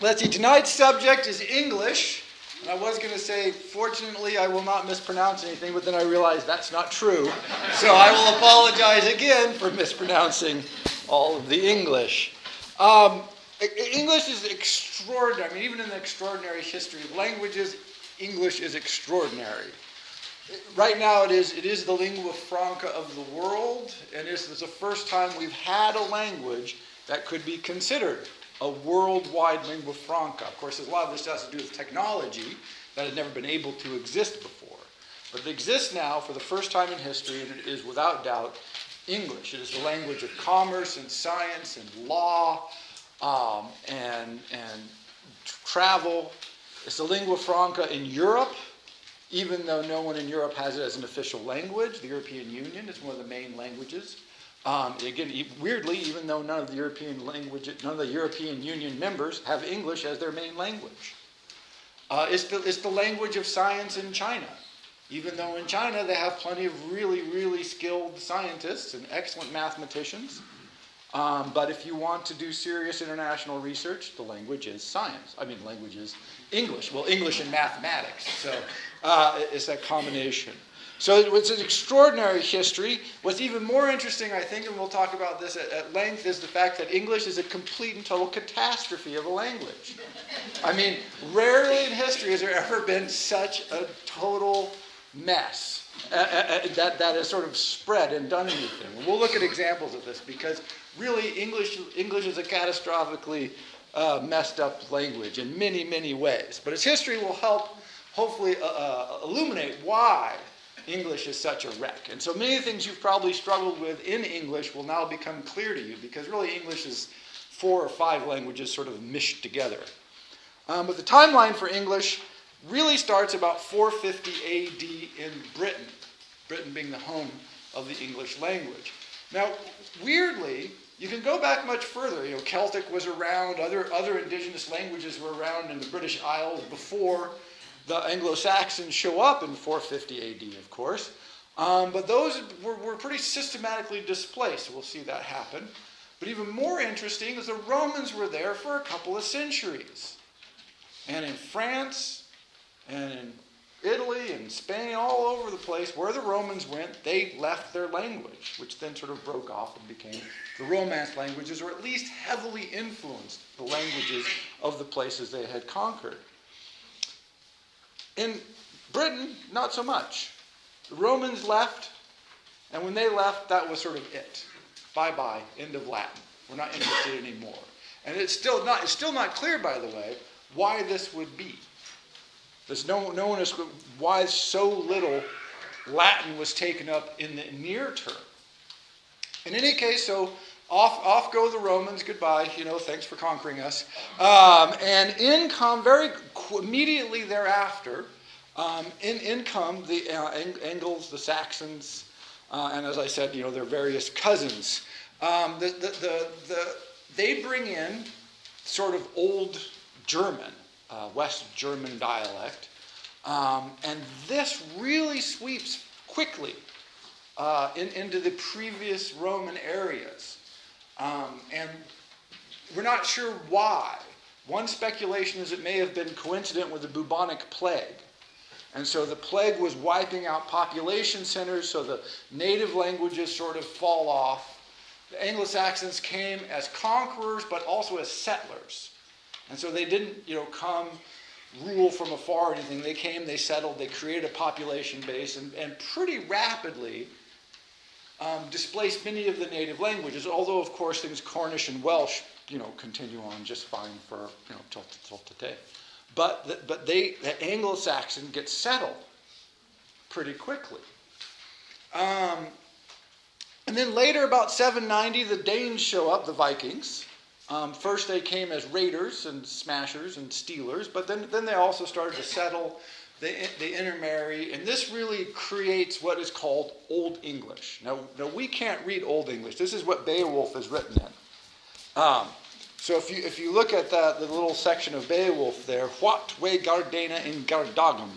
Let's see, tonight's subject is English. And I was going to say, fortunately, I will not mispronounce anything, but then I realized that's not true. So I will apologize again for mispronouncing all of the English. Um, English is extraordinary. I mean, even in the extraordinary history of languages, English is extraordinary. Right now, it is, it is the lingua franca of the world, and this is the first time we've had a language that could be considered a worldwide lingua franca. Of course, a lot of this has to do with technology that had never been able to exist before. But it exists now for the first time in history, and it is without doubt English. It is the language of commerce and science and law um, and, and travel. It's the lingua franca in Europe, even though no one in Europe has it as an official language. The European Union is one of the main languages. Um, again, weirdly, even though none of the European language, none of the European Union members have English as their main language. Uh, it's, the, it's the language of science in China. Even though in China they have plenty of really, really skilled scientists and excellent mathematicians. Um, but if you want to do serious international research, the language is science. I mean, language is English. Well, English and mathematics. So uh, it's that combination. So it was an extraordinary history. What's even more interesting, I think, and we'll talk about this at, at, length, is the fact that English is a complete and total catastrophe of a language. I mean, rarely in history has there ever been such a total mess uh, uh, uh that, that has sort of spread and done anything. We'll look at examples of this because really English, English is a catastrophically uh, messed up language in many, many ways. But its history will help hopefully uh, uh, illuminate why English is such a wreck. And so many things you've probably struggled with in English will now become clear to you because really English is four or five languages sort of mished together. Um, but the timeline for English really starts about 450 AD in Britain, Britain being the home of the English language. Now, weirdly, you can go back much further. You know, Celtic was around, other, other indigenous languages were around in the British Isles before the Anglo Saxons show up in 450 AD, of course. Um, but those were, were pretty systematically displaced. We'll see that happen. But even more interesting is the Romans were there for a couple of centuries. And in France and in Italy and Spain, all over the place, where the Romans went, they left their language, which then sort of broke off and became the Romance languages, or at least heavily influenced the languages of the places they had conquered. In Britain, not so much. The Romans left, and when they left, that was sort of it. Bye bye, end of Latin. We're not interested anymore. And it's still not, it's still not clear, by the way, why this would be. There's no, no one is why so little Latin was taken up in the near term. In any case, so off, off go the Romans. Goodbye. You know, thanks for conquering us. Um, and in come very immediately thereafter, um, in, in come the uh, Angles, the Saxons, uh, and as I said, you know, their various cousins. Um, the, the, the, the, they bring in sort of old German, uh, West German dialect, um, and this really sweeps quickly uh, in, into the previous Roman areas. Um, and we're not sure why. One speculation is it may have been coincident with the bubonic plague. And so the plague was wiping out population centers, so the native languages sort of fall off. The Anglo Saxons came as conquerors, but also as settlers. And so they didn't, you know, come rule from afar or anything. They came, they settled, they created a population base, and, and pretty rapidly um, displaced many of the native languages, although, of course, things Cornish and Welsh, you know, continue on just fine for, you know, till, till today. But, the, but they, the Anglo-Saxon gets settled pretty quickly. Um, and then later, about 790, the Danes show up, the Vikings. Um, first, they came as raiders and smashers and stealers, but then, then they also started to settle they, they intermarry, and this really creates what is called Old English. Now, now we can't read Old English. This is what Beowulf is written in. Um, so if you, if you look at that, the little section of Beowulf there, what way Gardena in Gardagum,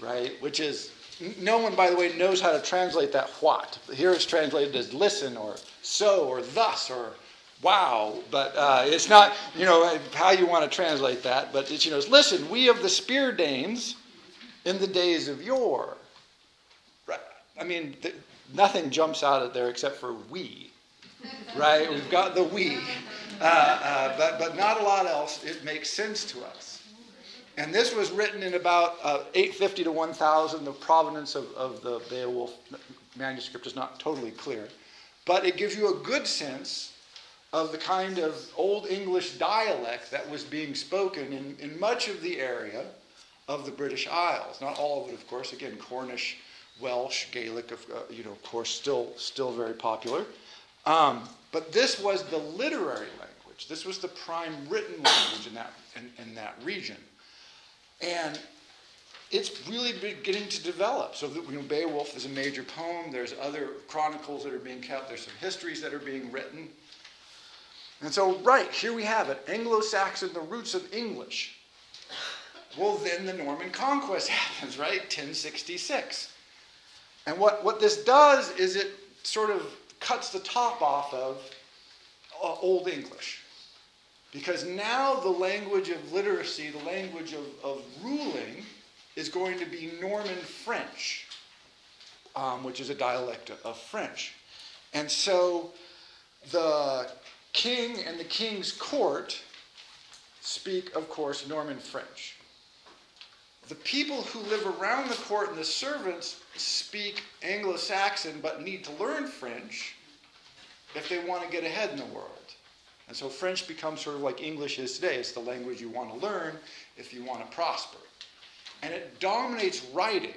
right? Which is, no one, by the way, knows how to translate that what. Here it's translated as listen or so or thus or wow, but uh, it's not, you know, how you want to translate that, but it's, you know, it's, listen, we of the spear Danes in the days of yore. Right? I mean, th- nothing jumps out of there except for we, right? We've got the we, uh, uh, but, but not a lot else. It makes sense to us. And this was written in about uh, 850 to 1000. The provenance of, of the Beowulf manuscript is not totally clear, but it gives you a good sense of the kind of Old English dialect that was being spoken in, in much of the area of the British Isles. Not all of it, of course. Again, Cornish, Welsh, Gaelic, of, uh, you know, of course, still still very popular. Um, but this was the literary language. This was the prime written language in that in, in that region, and it's really beginning to develop. So, you know, Beowulf is a major poem. There's other chronicles that are being kept. There's some histories that are being written. And so, right, here we have it Anglo Saxon, the roots of English. Well, then the Norman conquest happens, right? 1066. And what, what this does is it sort of cuts the top off of uh, Old English. Because now the language of literacy, the language of, of ruling, is going to be Norman French, um, which is a dialect of French. And so the king and the king's court speak, of course, Norman French. The people who live around the court and the servants speak Anglo Saxon but need to learn French if they want to get ahead in the world. And so French becomes sort of like English is today. It's the language you want to learn if you want to prosper. And it dominates writing.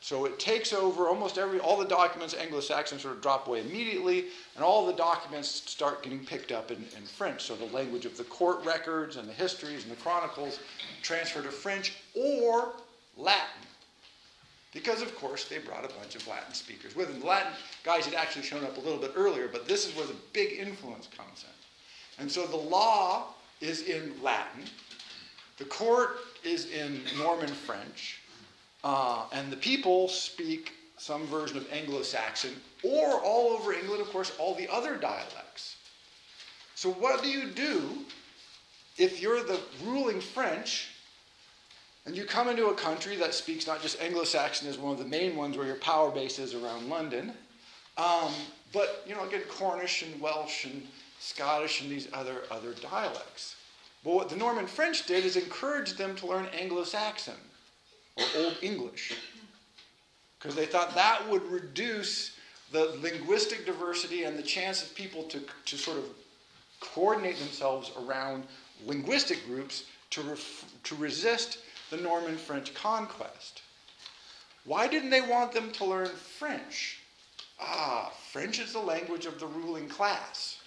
So it takes over almost every, all the documents, Anglo-Saxon sort of drop away immediately, and all the documents start getting picked up in, in, French. So the language of the court records and the histories and the chronicles transfer to French or Latin. Because, of course, they brought a bunch of Latin speakers with them. The Latin guys had actually shown up a little bit earlier, but this is where the big influence comes in. And so the law is in Latin, the court is in Norman French, uh, and the people speak some version of Anglo Saxon, or all over England, of course, all the other dialects. So, what do you do if you're the ruling French and you come into a country that speaks not just Anglo Saxon as one of the main ones where your power base is around London, um, but, you know, again, Cornish and Welsh and Scottish and these other, other dialects? But what the Norman French did is encourage them to learn Anglo Saxon or Old English. Because they thought that would reduce the linguistic diversity and the chance of people to, to sort of coordinate themselves around linguistic groups to, ref, to resist the Norman French conquest. Why didn't they want them to learn French? Ah, French is the language of the ruling class.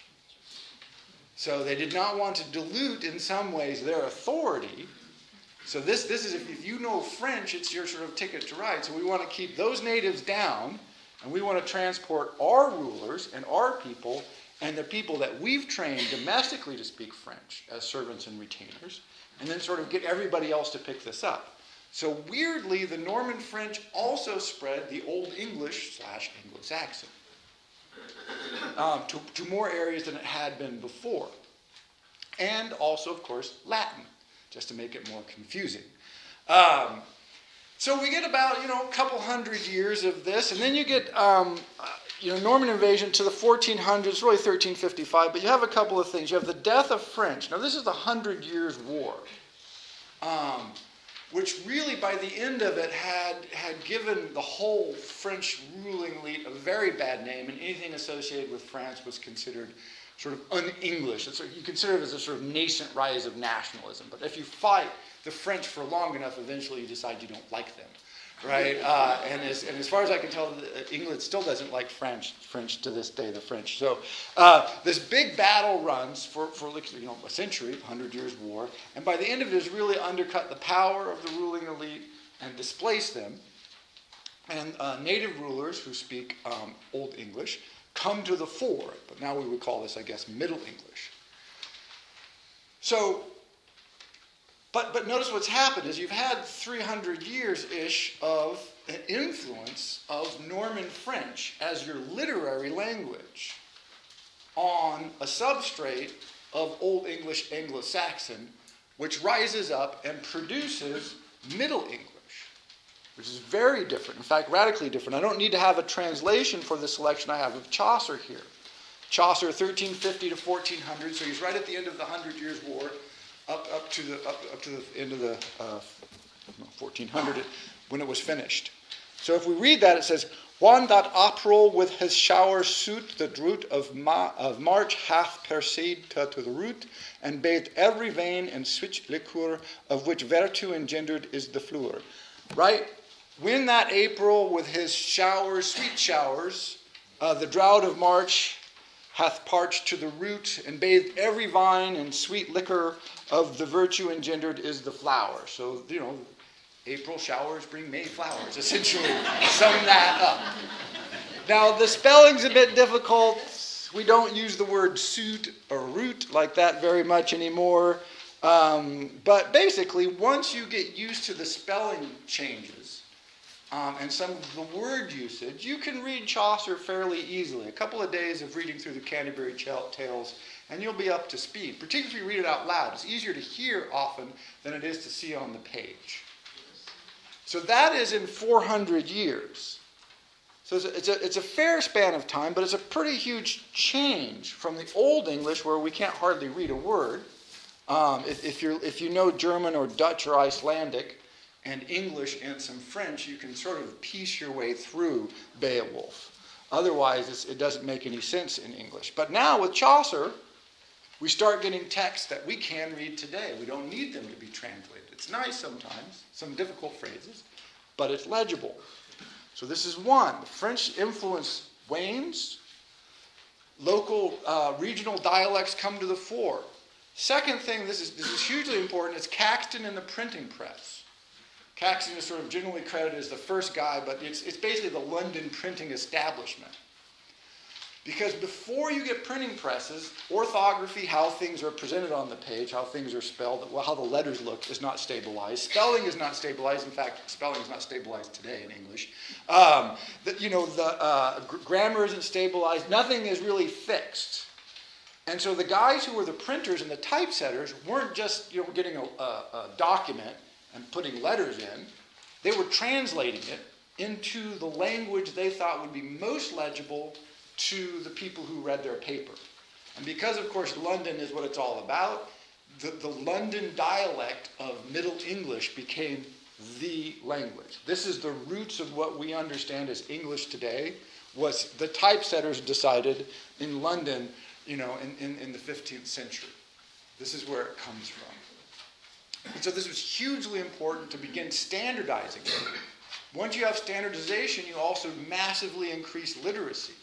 So they did not want to dilute in some ways their authority so this, this is, if, you know French, it's your sort of ticket to ride. So we want to keep those natives down, and we want to transport our rulers and our people and the people that we've trained domestically to speak French as servants and retainers, and then sort of get everybody else to pick this up. So weirdly, the Norman French also spread the Old English slash Anglo-Saxon um, to, to more areas than it had been before. And also, of course, Latin just to make it more confusing. Um, so we get about you know a couple hundred years of this, and then you get um, you know Norman invasion to the 1400s, really 1355. But you have a couple of things. You have the death of French. Now this is the Hundred Years' War, um, which really by the end of it had had given the whole French ruling elite a very bad name, and anything associated with France was considered sort of un-English. It's, you consider it as a sort of nascent rise of nationalism. But if you fight the French for long enough, eventually you decide you don't like them, right? Uh, and, as, and as far as I can tell, England still doesn't like French, French to this day, the French. So uh, this big battle runs for, for you know, a century, 100 years war, and by the end of it has really undercut the power of the ruling elite and displaced them. And uh, native rulers who speak um, Old English come to the fore. But now we would call this, I guess, Middle English. So, but, but notice what's happened is you've had 300 years ish of an influence of Norman French as your literary language. on a substrate of Old English Anglo Saxon, which rises up and produces Middle English, which is very different. In fact, radically different. I don't need to have a translation for the selection I have of Chaucer here. Chaucer, 1350 to 1400, so he's right at the end of the Hundred Years' War, up, up, to, the, up, up to the end of the uh, 1400 when it was finished. So if we read that, it says, One that April with his shower suit the root of, Ma- of March hath perceived to, to the root, and bathed every vein in sweet liquor, of which virtue engendered is the fluor. Right? When that April with his showers, sweet showers, uh, the drought of March hath parched to the root, and bathed every vine in sweet liquor of the virtue engendered is the flower. So, you know, April showers bring May flowers, essentially. Sum that up. Now, the spelling's a bit difficult. We don't use the word suit or root like that very much anymore. Um, but basically, once you get used to the spelling changes um, and some of the word usage, you can read Chaucer fairly easily. A couple of days of reading through the Canterbury Tales, and you'll be up to speed, particularly if you read it out loud. It's easier to hear often than it is to see on the page. So that is in 400 years. So it's a, it's, a, it's a, fair span of time, but it's a pretty huge change from the Old English where we can't hardly read a word. Um, if, if, if you know German or Dutch or Icelandic and English and some French, you can sort of piece your way through Beowulf. Otherwise, it doesn't make any sense in English. But now with Chaucer, we start getting texts that we can read today. We don't need them to be translated. It's nice sometimes, some difficult phrases, but it's legible. So this is one. The French influence wanes. Local, uh, regional dialects come to the fore. Second thing, this is, this is hugely important, is Caxton and the printing press. Caxton is sort of generally credited as the first guy, but it's, it's basically the London printing establishment. Because before you get printing presses, orthography, how things are presented on the page, how things are spelled, how the letters look, is not stabilized. Spelling is not stabilized. In fact, spelling is not stabilized today in English. Um, the, you know, the uh, grammar isn't stabilized. Nothing is really fixed. And so the guys who were the printers and the typesetters weren't just you know, getting a, a, a document and putting letters in. They were translating it into the language they thought would be most legible to the people who read their paper. And because, of course, London is what it's all about, the, the London dialect of Middle English became the language. This is the roots of what we understand as English today, was the typesetters decided in London, you know, in, in, in the 15th century. This is where it comes from. And so this was hugely important to begin standardizing it. Once you have standardization, you also massively increase literacy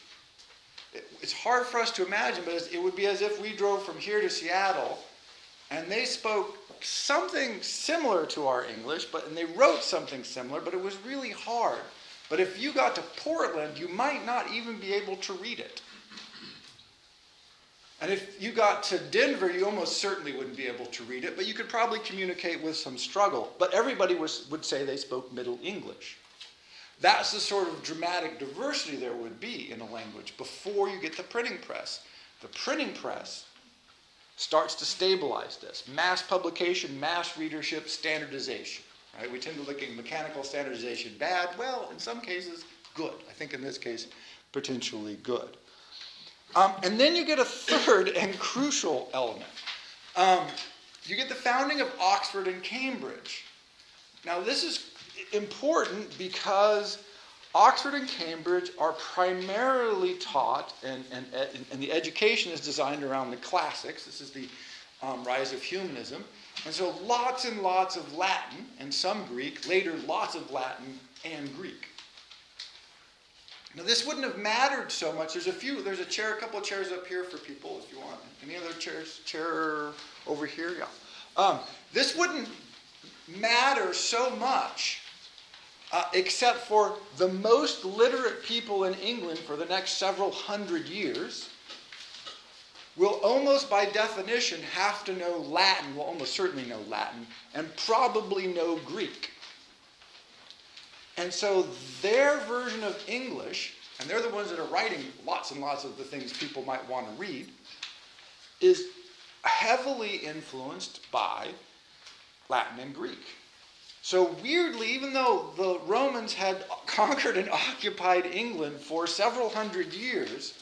it's hard for us to imagine, but it would be as if we drove from here to Seattle and they spoke something similar to our English, but and they wrote something similar, but it was really hard. But if you got to Portland, you might not even be able to read it. And if you got to Denver, you almost certainly wouldn't be able to read it, but you could probably communicate with some struggle. But everybody was, would say they spoke Middle English. That's the sort of dramatic diversity there would be in a language before you get the printing press. The printing press starts to stabilize this. Mass publication, mass readership, standardization. Right? We tend to look at mechanical standardization bad. Well, in some cases, good. I think in this case, potentially good. Um, and then you get a third and crucial element. Um, you get the founding of Oxford and Cambridge. Now, this is important because Oxford and Cambridge are primarily taught, and, and, and the education is designed around the classics. This is the um, rise of humanism. And so lots and lots of Latin and some Greek, later lots of Latin and Greek. Now this wouldn't have mattered so much. There's a few, there's a chair, a couple of chairs up here for people if you want. Any other chairs? Chair over here? Yeah. Um, this wouldn't matter so much uh, except for the most literate people in England for the next several hundred years, will almost by definition have to know Latin, will almost certainly know Latin, and probably know Greek. And so their version of English, and they're the ones that are writing lots and lots of the things people might want to read, is heavily influenced by Latin and Greek. So, weirdly, even though the Romans had conquered and occupied England for several hundred years,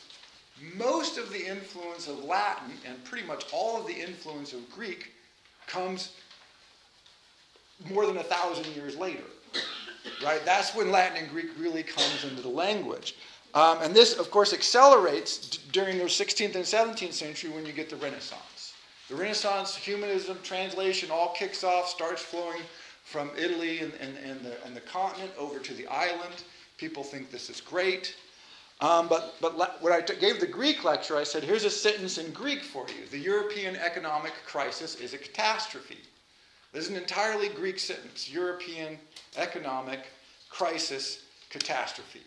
most of the influence of Latin and pretty much all of the influence of Greek comes more than a thousand years later. Right? That's when Latin and Greek really comes into the language. Um, and this, of course, accelerates d- during the 16th and 17th century when you get the Renaissance. The Renaissance, humanism, translation all kicks off, starts flowing from Italy and, and, and, the, and the continent over to the island. People think this is great. Um, but but le- when I t- gave the Greek lecture, I said, here's a sentence in Greek for you The European economic crisis is a catastrophe. This is an entirely Greek sentence European economic crisis catastrophe.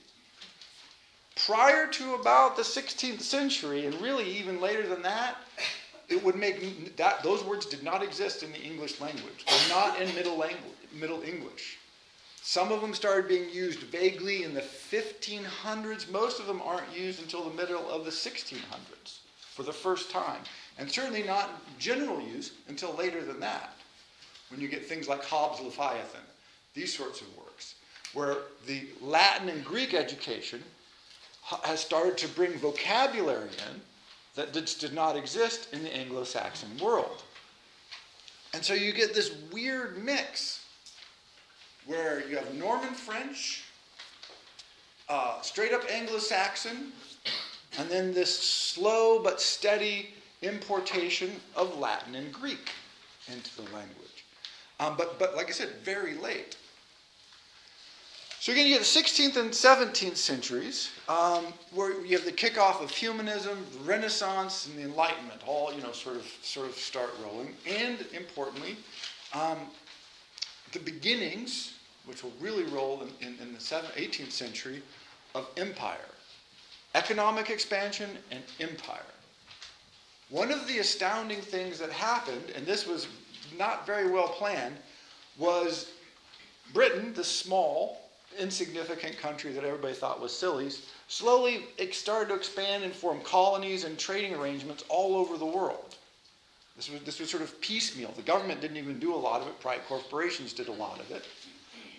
Prior to about the 16th century, and really even later than that, it would make that those words did not exist in the English language. They're not in Middle language, Middle English. Some of them started being used vaguely in the 1500s. Most of them aren't used until the middle of the 1600s for the first time. And certainly not in general use until later than that, when you get things like Hobbes' Leviathan, these sorts of works, where the Latin and Greek education has started to bring vocabulary in that did, not exist in the Anglo Saxon world. And so you get this weird mix where you have Norman French, uh, straight up Anglo Saxon, and then this slow but steady importation of Latin and Greek into the language. Um, but, but like I said, very late. So again, you get the 16th and 17th centuries, um, where you have the kickoff of humanism, Renaissance, and the Enlightenment, all you know, sort of sort of start rolling, and importantly, um, the beginnings, which will really roll in, in, in the 7th, 18th century, of empire, economic expansion, and empire. One of the astounding things that happened, and this was not very well planned, was Britain, the small, insignificant country that everybody thought was sillies, slowly it started to expand and form colonies and trading arrangements all over the world. This was, this was sort of piecemeal. The government didn't even do a lot of it, private corporations did a lot of it.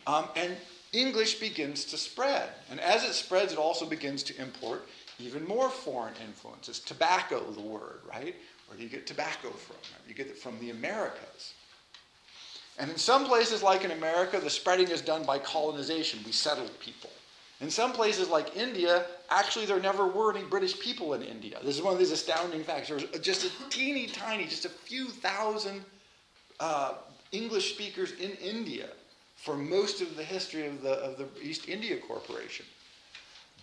Um, and English begins to spread. And as it spreads, it also begins to import even more foreign influences. Tobacco, the word, right? Where do you get tobacco from? You get it from the Americas. And in some places, like in America, the spreading is done by colonization. We settled people. In some places, like India, actually, there never were any British people in India. This is one of these astounding facts. There was just a teeny tiny, just a few thousand uh, English speakers in India for most of the history of the, of the East India Corporation.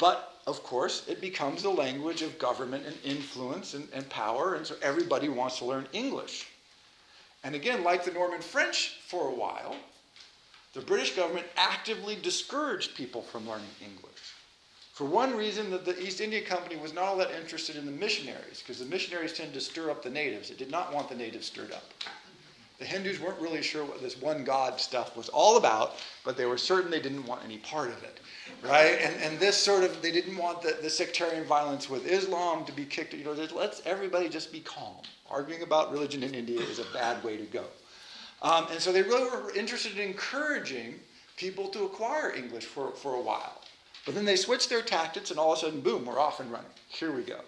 But, of course, it becomes the language of government and influence and, and power, and so everybody wants to learn English. And again, like the Norman French for a while, the British government actively discouraged people from learning English. For one reason, that the East India Company was not all that interested in the missionaries, because the missionaries tended to stir up the natives. It did not want the natives stirred up. The Hindus weren't really sure what this one God stuff was all about, but they were certain they didn't want any part of it, right? And, and this sort of, they didn't want the, the sectarian violence with Islam to be kicked, you know, let's everybody just be calm. Arguing about religion in India is a bad way to go. Um, and so they really were interested in encouraging people to acquire English for, for a while. But then they switched their tactics, and all of a sudden, boom, we're off and running. Here we go.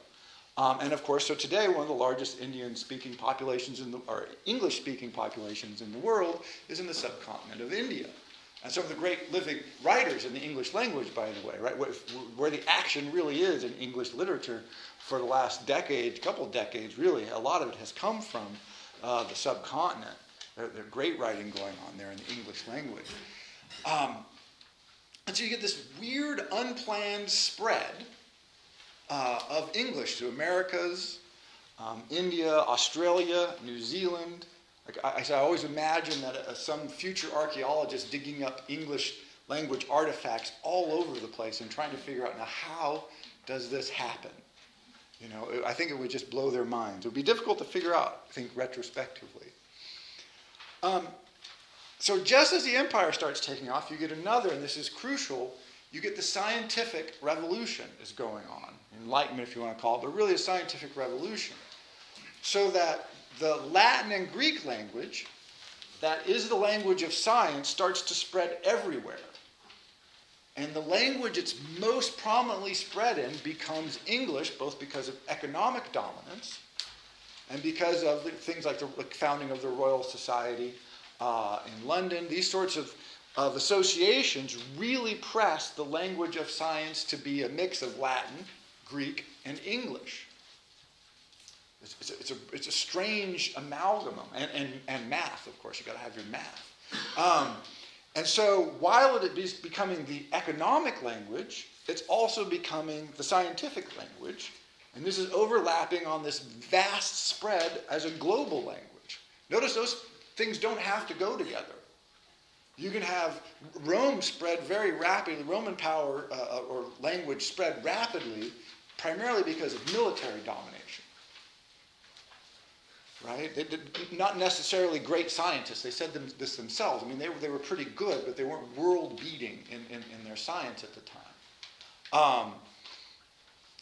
Um, and of course, so today, one of the largest Indian speaking populations, in the, or English speaking populations in the world, is in the subcontinent of India. And some of the great living writers in the English language, by the way, right, where, where the action really is in English literature for the last decade, couple decades, really, a lot of it has come from uh, the subcontinent. There's great writing going on there in the English language. Um, and so you get this weird, unplanned spread uh, of English to Americas, um, India, Australia, New Zealand. Like I, I always imagine that uh, some future archaeologist digging up English language artifacts all over the place and trying to figure out now how does this happen? You know, I think it would just blow their minds. It would be difficult to figure out, I think, retrospectively. Um, so just as the empire starts taking off, you get another, and this is crucial, you get the scientific revolution is going on, enlightenment if you want to call it, but really a scientific revolution. So that the Latin and Greek language, that is the language of science, starts to spread everywhere. And the language it's most prominently spread in becomes English, both because of economic dominance and because of things like the founding of the Royal Society uh, in London. These sorts of, of associations really press the language of science to be a mix of Latin, Greek, and English. It's, it's, a, it's, a, it's a strange amalgam, and, and, and math, of course, you've got to have your math. Um, and so while it is becoming the economic language, it's also becoming the scientific language. And this is overlapping on this vast spread as a global language. Notice those things don't have to go together. You can have Rome spread very rapidly, Roman power uh, or language spread rapidly, primarily because of military domination right? They did not necessarily great scientists. They said them, this themselves. I mean, they were, they were pretty good, but they weren't world beating in, in, in, their science at the time. Um,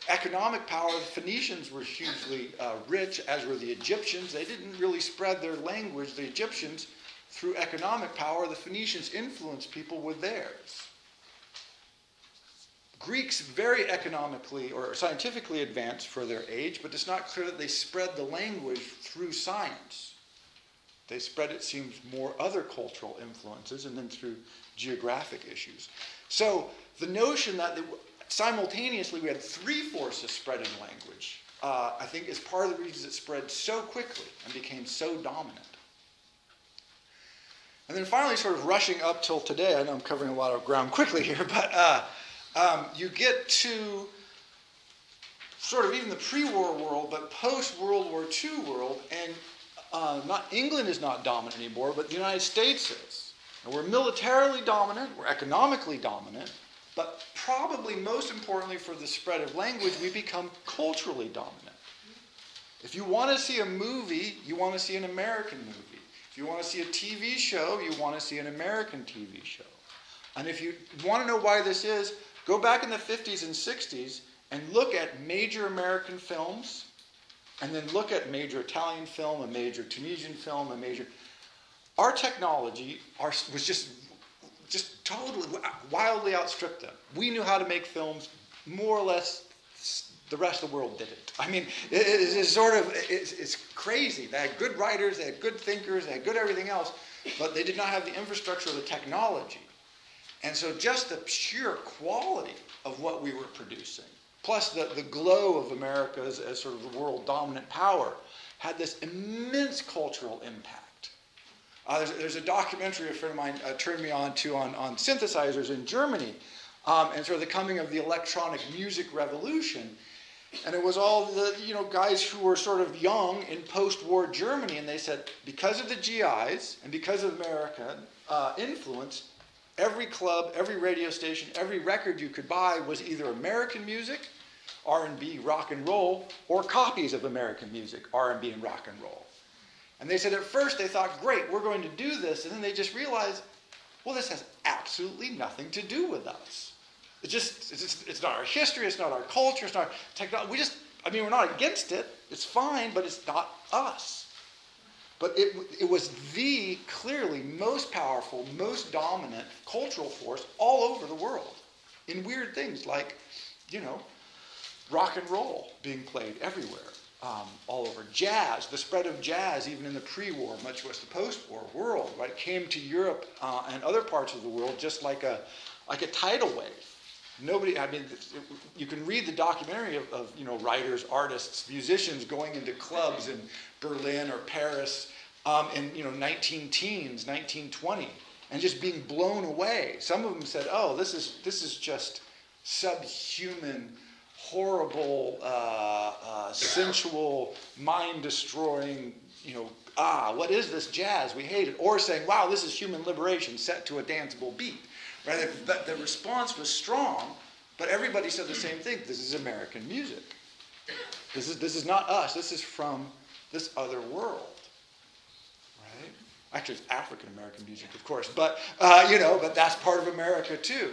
economic power, the Phoenicians were hugely uh, rich, as were the Egyptians. They didn't really spread their language. The Egyptians, through economic power, the Phoenicians influenced people with theirs. Greeks very economically or scientifically advanced for their age, but it's not clear that they spread the language through science. They spread, it seems, more other cultural influences and then through geographic issues. So the notion that they, simultaneously we had three forces spreading language, uh, I think is part of the reasons it spread so quickly and became so dominant. And then finally, sort of rushing up till today, I know I'm covering a lot of ground quickly here, but uh, um, you get to sort of even the pre-war world, but post-World War II world, and uh, not England is not dominant anymore, but the United States is. And we're militarily dominant, we're economically dominant, but probably most importantly for the spread of language, we become culturally dominant. If you want to see a movie, you want to see an American movie. If you want to see a TV show, you want to see an American TV show. And if you want to know why this is, Go back in the 50s and 60s and look at major American films, and then look at major Italian film, a major Tunisian film, a major. Our technology our, was just, just totally, wildly outstripped them. We knew how to make films more or less the rest of the world didn't. I mean, it, it's sort of, it's, it's, crazy. They had good writers, they had good thinkers, they had good everything else, but they did not have the infrastructure or the technology. And so just the sheer quality of what we were producing, plus the, the glow of America as, as sort of the world dominant power, had this immense cultural impact. Uh, there's, there's, a documentary a friend of mine uh, turned me on to on, on synthesizers in Germany um, and sort of the coming of the electronic music revolution. And it was all the you know guys who were sort of young in post-war Germany, and they said because of the GIs and because of American uh, influence, every club, every radio station, every record you could buy was either American music, R&B, rock and roll, or copies of American music, R&B and rock and roll. And they said at first they thought, great, we're going to do this, and then they just realized, well, this has absolutely nothing to do with us. It's just, it's, just, it's not our history, it's not our culture, it's not our technology. We just, I mean, we're not against it. It's fine, but it's not us. But it, it was the clearly most powerful, most dominant cultural force all over the world in weird things like, you know, rock and roll being played everywhere, um, all over. Jazz, the spread of jazz, even in the pre war, much less the post war world, right, came to Europe uh, and other parts of the world just like a, like a tidal wave. Nobody, I mean, you can read the documentary of, of, you know, writers, artists, musicians going into clubs in Berlin or Paris um, in, you know, 19 teens, 1920, and just being blown away. Some of them said, oh, this is, this is just subhuman, horrible, uh, uh, sensual, mind-destroying, you know, ah, what is this jazz? We hate it. Or saying, wow, this is human liberation set to a danceable beat. Right? The, the response was strong, but everybody said the same thing. This is American music. This is, this is not us. This is from this other world. Right? Actually, it's African American music, of course, but uh, you know, but that's part of America too.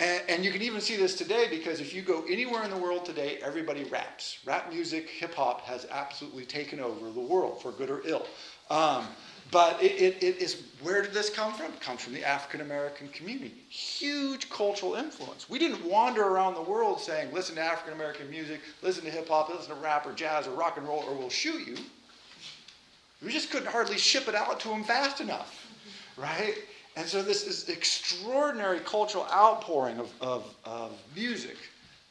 And, and, you can even see this today because if you go anywhere in the world today, everybody raps. Rap music, hip hop has absolutely taken over the world, for good or ill. Um, but it, it, it is where did this come from? It comes from the African American community. Huge cultural influence. We didn't wander around the world saying, listen to African American music, listen to hip hop, listen to rap or jazz or rock and roll, or we'll shoot you. We just couldn't hardly ship it out to them fast enough, right? And so this is extraordinary cultural outpouring of, of, of music,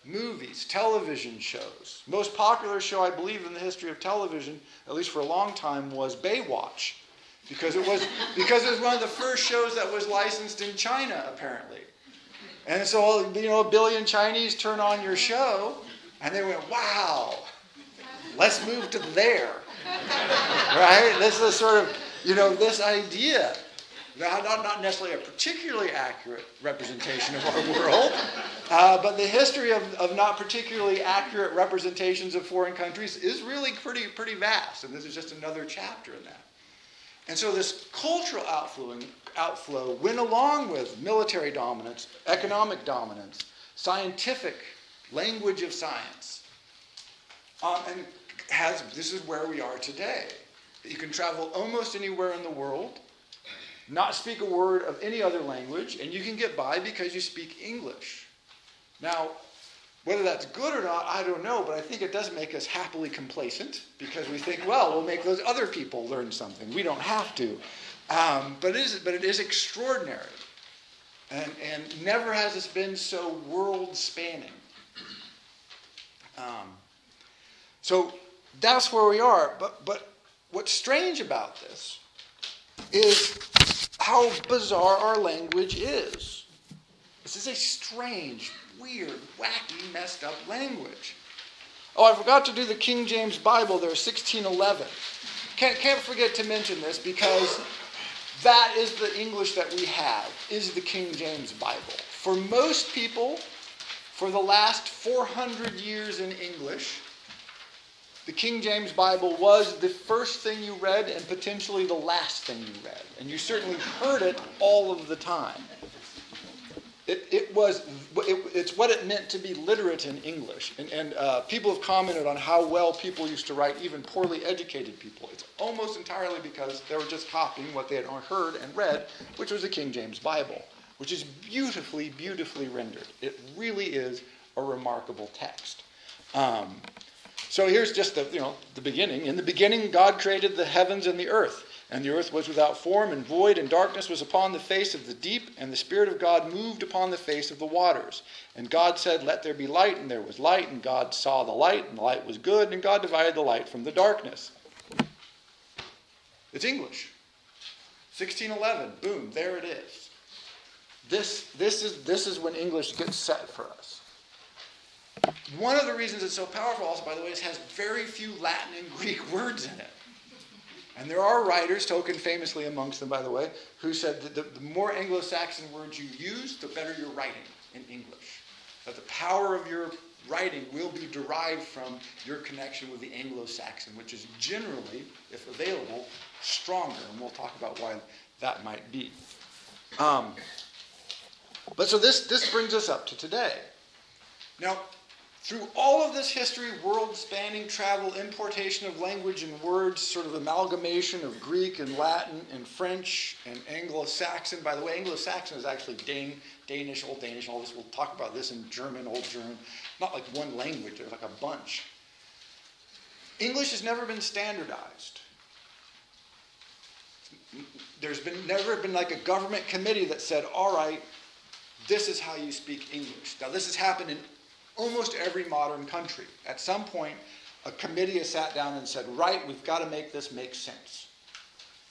movies, television shows. Most popular show, I believe, in the history of television, at least for a long time, was Baywatch. Because it was because it was one of the first shows that was licensed in China, apparently. And so you know, a billion Chinese turn on your show, and they went, "Wow, let's move to there." right? This is sort of you know this idea not, not necessarily a particularly accurate representation of our world, uh, but the history of, of not particularly accurate representations of foreign countries is really pretty, pretty vast, and this is just another chapter in that. And so this cultural outflow, outflow went along with military dominance, economic dominance, scientific language of science, um, and has this is where we are today. You can travel almost anywhere in the world not speak a word of any other language, and you can get by because you speak English. Now, whether that's good or not, I don't know, but I think it does make us happily complacent because we think, well, we'll make those other people learn something. We don't have to. Um, but, it is, but it is extraordinary. And, and never has this been so world spanning. Um, so that's where we are. But, but what's strange about this is how bizarre our language is. This is a strange, weird, wacky, messed up language. Oh, I forgot to do the King James Bible there, 1611. Can't, can't forget to mention this because that is the English that we have, is the King James Bible. For most people, for the last 400 years in English, the King James Bible was the first thing you read and potentially the last thing you read. And you certainly heard it all of the time. It, it was, it, it's what it meant to be literate in English. And, and uh, people have commented on how well people used to write, even poorly educated people. It's almost entirely because they were just copying what they had heard and read, which was the King James Bible, which is beautifully, beautifully rendered. It really is a remarkable text. Um, so here's just the, you know, the beginning. In the beginning, God created the heavens and the earth. And the earth was without form and void, and darkness was upon the face of the deep, and the Spirit of God moved upon the face of the waters. And God said, Let there be light, and there was light, and God saw the light, and the light was good, and God divided the light from the darkness. It's English. 1611, boom, there it is. This, this, is, this is when English gets set for us. One of the reasons it's so powerful, also, by the way, is it has very few Latin and Greek words in it. And there are writers, Tolkien famously amongst them, by the way, who said that the, the more Anglo Saxon words you use, the better your writing in English. That the power of your writing will be derived from your connection with the Anglo Saxon, which is generally, if available, stronger. And we'll talk about why that might be. Um, but so this, this brings us up to today. Now, through all of this history, world spanning travel, importation of language and words, sort of amalgamation of Greek and Latin and French and Anglo Saxon. By the way, Anglo Saxon is actually Danish, Old Danish, all this. We'll talk about this in German, Old German. Not like one language, there's like a bunch. English has never been standardized. There's been never been like a government committee that said, all right, this is how you speak English. Now, this has happened in almost every modern country. At some point, a committee has sat down and said, right, we've got to make this make sense.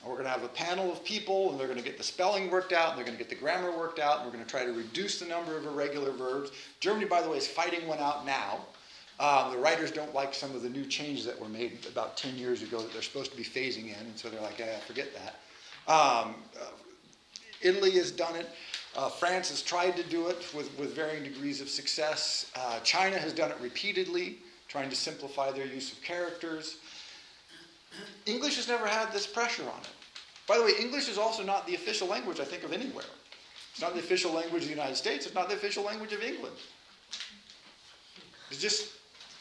And we're going to have a panel of people, and they're going to get the spelling worked out, and they're going to get the grammar worked out, and we're going to try to reduce the number of irregular verbs. Germany, by the way, is fighting one out now. Um, the writers don't like some of the new changes that were made about 10 years ago that they're supposed to be phasing in, and so they're like, yeah, forget that. Um, uh, Italy has done it. Uh, France has tried to do it with, with varying degrees of success. Uh, China has done it repeatedly, trying to simplify their use of characters. English has never had this pressure on it. By the way, English is also not the official language, I think, of anywhere. It's not the official language of the United States. It's not the official language of England. It's just,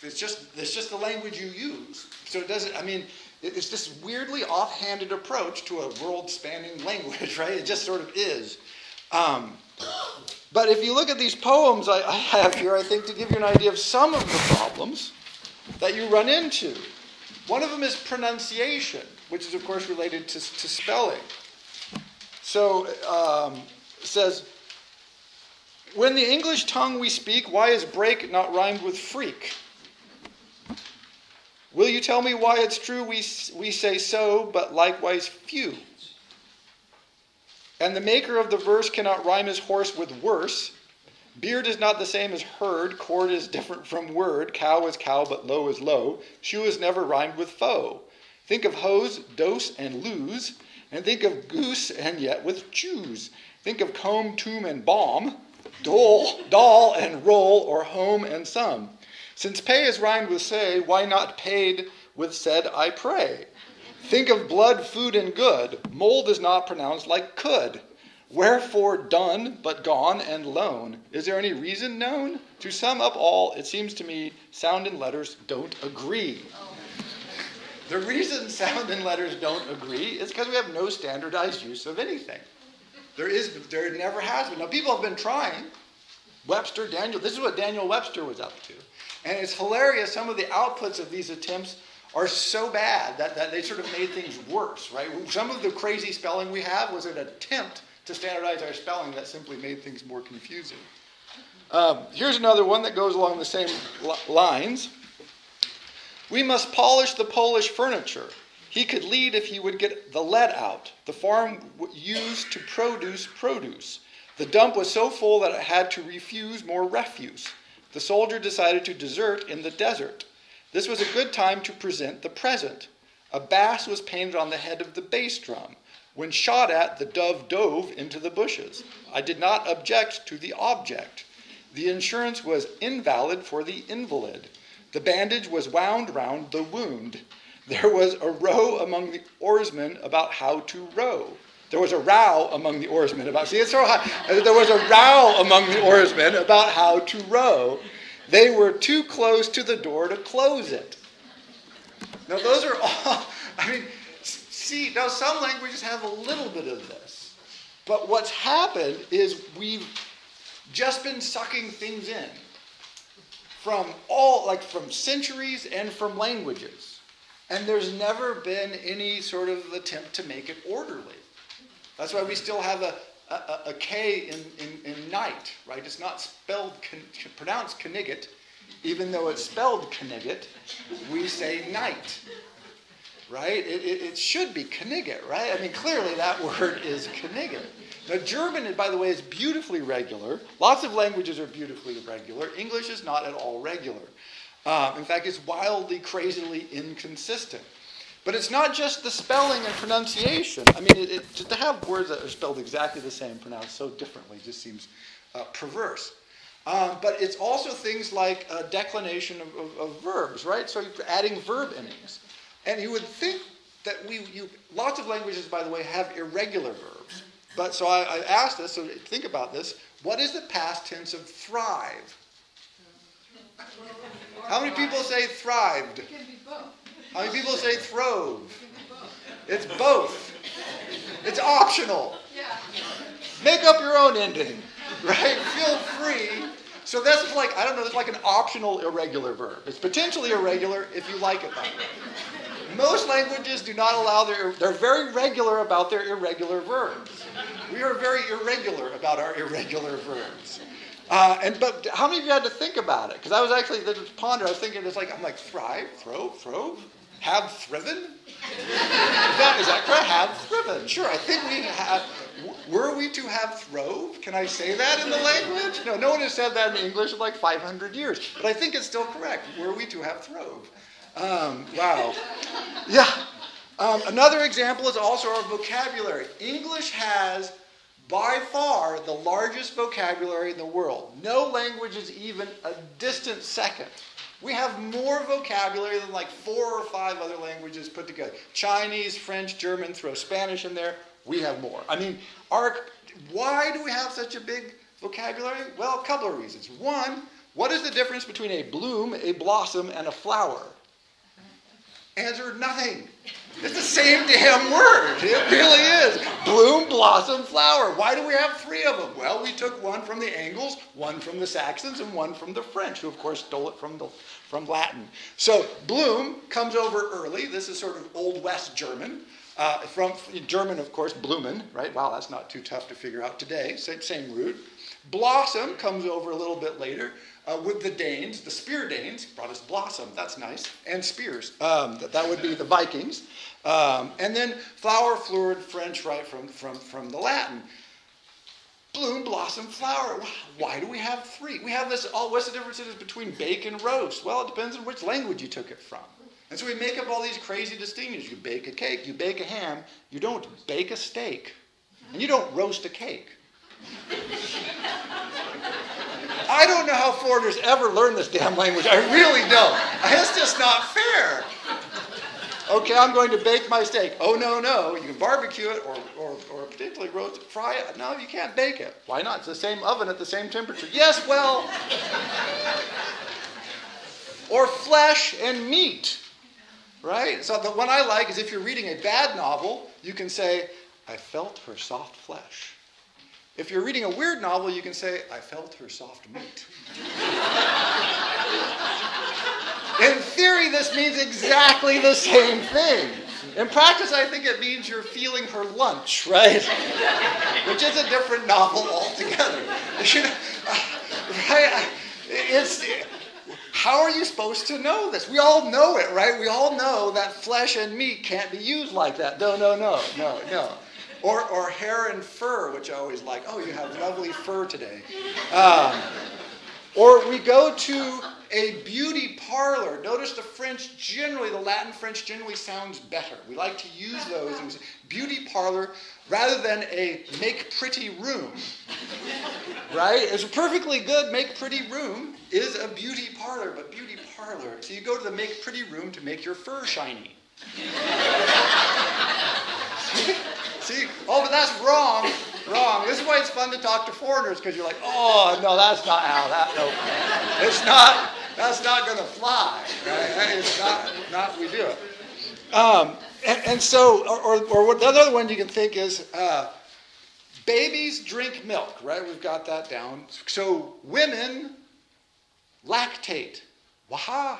it's just, it's just the language you use. So it doesn't, I mean, it's this weirdly offhanded approach to a world spanning language, right? It just sort of is. Um, but if you look at these poems I, I have here, I think to give you an idea of some of the problems that you run into. One of them is pronunciation, which is, of course, related to, to spelling. So um, it says, When the English tongue we speak, why is break not rhymed with freak? Will you tell me why it's true we, we say so, but likewise few? And the maker of the verse cannot rhyme his horse with worse. Beard is not the same as herd, cord is different from word, cow is cow, but low is low. Shoe is never rhymed with foe. Think of hose, dose, and lose, and think of goose, and yet with choose. Think of comb, tomb, and balm, dole, doll, and roll, or home and some. Since pay is rhymed with say, why not paid with said I pray? Think of blood, food, and good. Mold is not pronounced like could. Wherefore done, but gone and lone? Is there any reason known? To sum up all, it seems to me sound and letters don't agree. The reason sound and letters don't agree is because we have no standardized use of anything. There is, there never has been. Now people have been trying. Webster, Daniel, this is what Daniel Webster was up to. And it's hilarious, some of the outputs of these attempts are so bad that, that they sort of made things worse, right? Some of the crazy spelling we have was an attempt to standardize our spelling that simply made things more confusing. Um, here's another one that goes along the same lines. We must polish the Polish furniture. He could lead if he would get the lead out. The farm used to produce produce. The dump was so full that it had to refuse more refuse the soldier decided to desert in the desert. This was a good time to present the present. A bass was painted on the head of the bass drum. When shot at, the dove dove into the bushes. I did not object to the object. The insurance was invalid for the invalid. The bandage was wound round the wound. There was a row among the oarsmen about how to row. There was a row among the oarsmen about, see, it's so high. There was a row among the oarsmen about how to row. They were too close to the door to close it. Now, those are all, I mean, see, now some languages have a little bit of this. But what's happened is we've just been sucking things in from all, like from centuries and from languages. And there's never been any sort of attempt to make it orderly. That's why we still have a, a, K in, in, in night, right? It's not spelled, pronounced Knigget, even though it's spelled Knigget, we say night, right? It, it, it should be Knigget, right? I mean, clearly that word is Knigget. Now, German, by the way, is beautifully regular. Lots of languages are beautifully regular. English is not at all regular. Um, in fact, it's wildly, crazily inconsistent. But it's not just the spelling and pronunciation. I mean, it, it, to have words that are spelled exactly the same, pronounced so differently, just seems uh, perverse. Um, but it's also things like uh, declination of, of, of, verbs, right? So you're adding verb endings. And you would think that we, you, lots of languages, by the way, have irregular verbs. But so I, I asked this, so think about this. What is the past tense of thrive? How many people say thrived? How many people say throve? It's both. It's optional. Make up your own ending, right? Feel free. So that's like, I don't know, it's like an optional irregular verb. It's potentially irregular if you like it that way. Most languages do not allow their, they're very regular about their irregular verbs. We are very irregular about our irregular verbs. Uh, and but how many of you had to think about it? Because I was actually the ponder. I was thinking it's like I'm like thrive, throve, throve have thriven? That, is correct? Have thriven. Sure, I think we have. Were we to have throve? Can I say that in the language? No, no one has said that in English in like 500 years. But I think it's still correct. Were we to have throve? Um, wow. Yeah. Um, another example is also our vocabulary. English has by far the largest vocabulary in the world. No language is even a distant second. We have more vocabulary than like four or five other languages put together Chinese, French, German, throw Spanish in there. We have more. I mean, our, why do we have such a big vocabulary? Well, a couple of reasons. One, what is the difference between a bloom, a blossom, and a flower? Answer nothing. It's the same damn word. It really is. Bloom, blossom, flower. Why do we have three of them? Well, we took one from the Angles, one from the Saxons, and one from the French, who of course stole it from the from Latin. So bloom comes over early. This is sort of Old West German. Uh, from German, of course, blumen, right? Wow, that's not too tough to figure out today. Same, same root. Blossom comes over a little bit later uh, with the Danes, the Spear Danes, brought us blossom, that's nice, and spears. Um, that, that would be the Vikings. Um, and then flower, fluid, French, right, from, from, from the Latin. Bloom, blossom, flower. Why do we have three? We have this, all, what's the difference between bake and roast? Well, it depends on which language you took it from. And so we make up all these crazy distinctions. You bake a cake, you bake a ham, you don't bake a steak, and you don't roast a cake. I don't know how foreigners ever learn this damn language. I really don't. It's just not fair. Okay, I'm going to bake my steak. Oh, no, no. You can barbecue it or, or, or particularly roast fry it. No, you can't bake it. Why not? It's the same oven at the same temperature. Yes, well. or flesh and meat. Right? So the one I like is if you're reading a bad novel, you can say, I felt her soft flesh. If you're reading a weird novel, you can say, I felt her soft meat. In theory, this means exactly the same thing. In practice, I think it means you're feeling her lunch, right? Which is a different novel altogether. Uh, right? Uh, it's, how are you supposed to know this? We all know it, right? We all know that flesh and meat can't be used like that. No, no, no, no, no. Or, or hair and fur, which I always like. Oh, you have lovely fur today. Um, or we go to a beauty parlor. Notice the French generally, the Latin French generally sounds better. We like to use those in beauty parlor rather than a make pretty room. right? It's a perfectly good make pretty room is a beauty parlor, but beauty parlor. So you go to the make pretty room to make your fur shiny. See? Oh, but that's wrong. Wrong. This is why it's fun to talk to foreigners because you're like, oh no, that's not how that. No, it's not. That's not going to fly. Right? It's not. Not we do it. Um, and, and, so, or, or, or the other one you can think is. Uh, babies drink milk, right? We've got that down. So women lactate. Waha.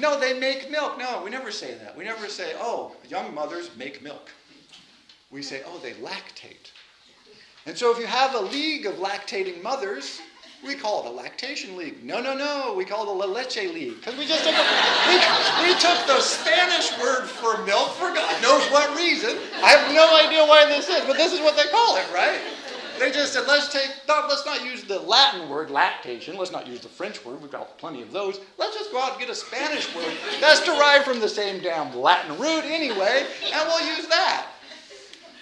No, they make milk. No, we never say that. We never say, oh, young mothers make milk we say, oh, they lactate. And so if you have a league of lactating mothers, we call it a lactation league. No, no, no, we call it a la leche league. Because we just took, a, we, we took the Spanish word for milk for God knows what reason. I have no idea why this is, but this is what they call it, right? They just said, let's take, not, let's not use the Latin word, lactation. Let's not use the French word. We've got plenty of those. Let's just go out and get a Spanish word that's derived from the same damn Latin root anyway, and we'll use that.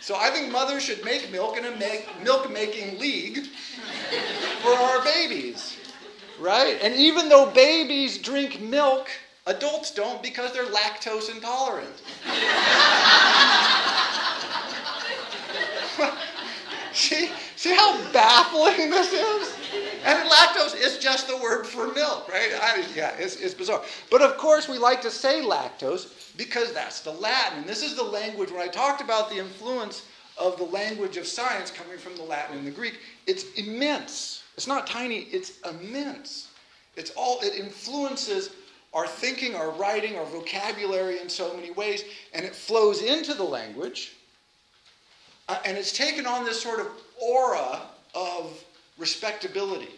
So I think mothers should make milk in a milk making league for our babies. Right? And even though babies drink milk, adults don't because they're lactose intolerant. see, see how baffling this is? And lactose is just the word for milk, right? I, yeah, it's, it's bizarre. But of course, we like to say lactose because that's the Latin. This is the language, when I talked about the influence of the language of science coming from the Latin and the Greek, it's immense. It's not tiny, it's immense. It's all, it influences our thinking, our writing, our vocabulary in so many ways, and it flows into the language. Uh, and it's taken on this sort of aura of respectability.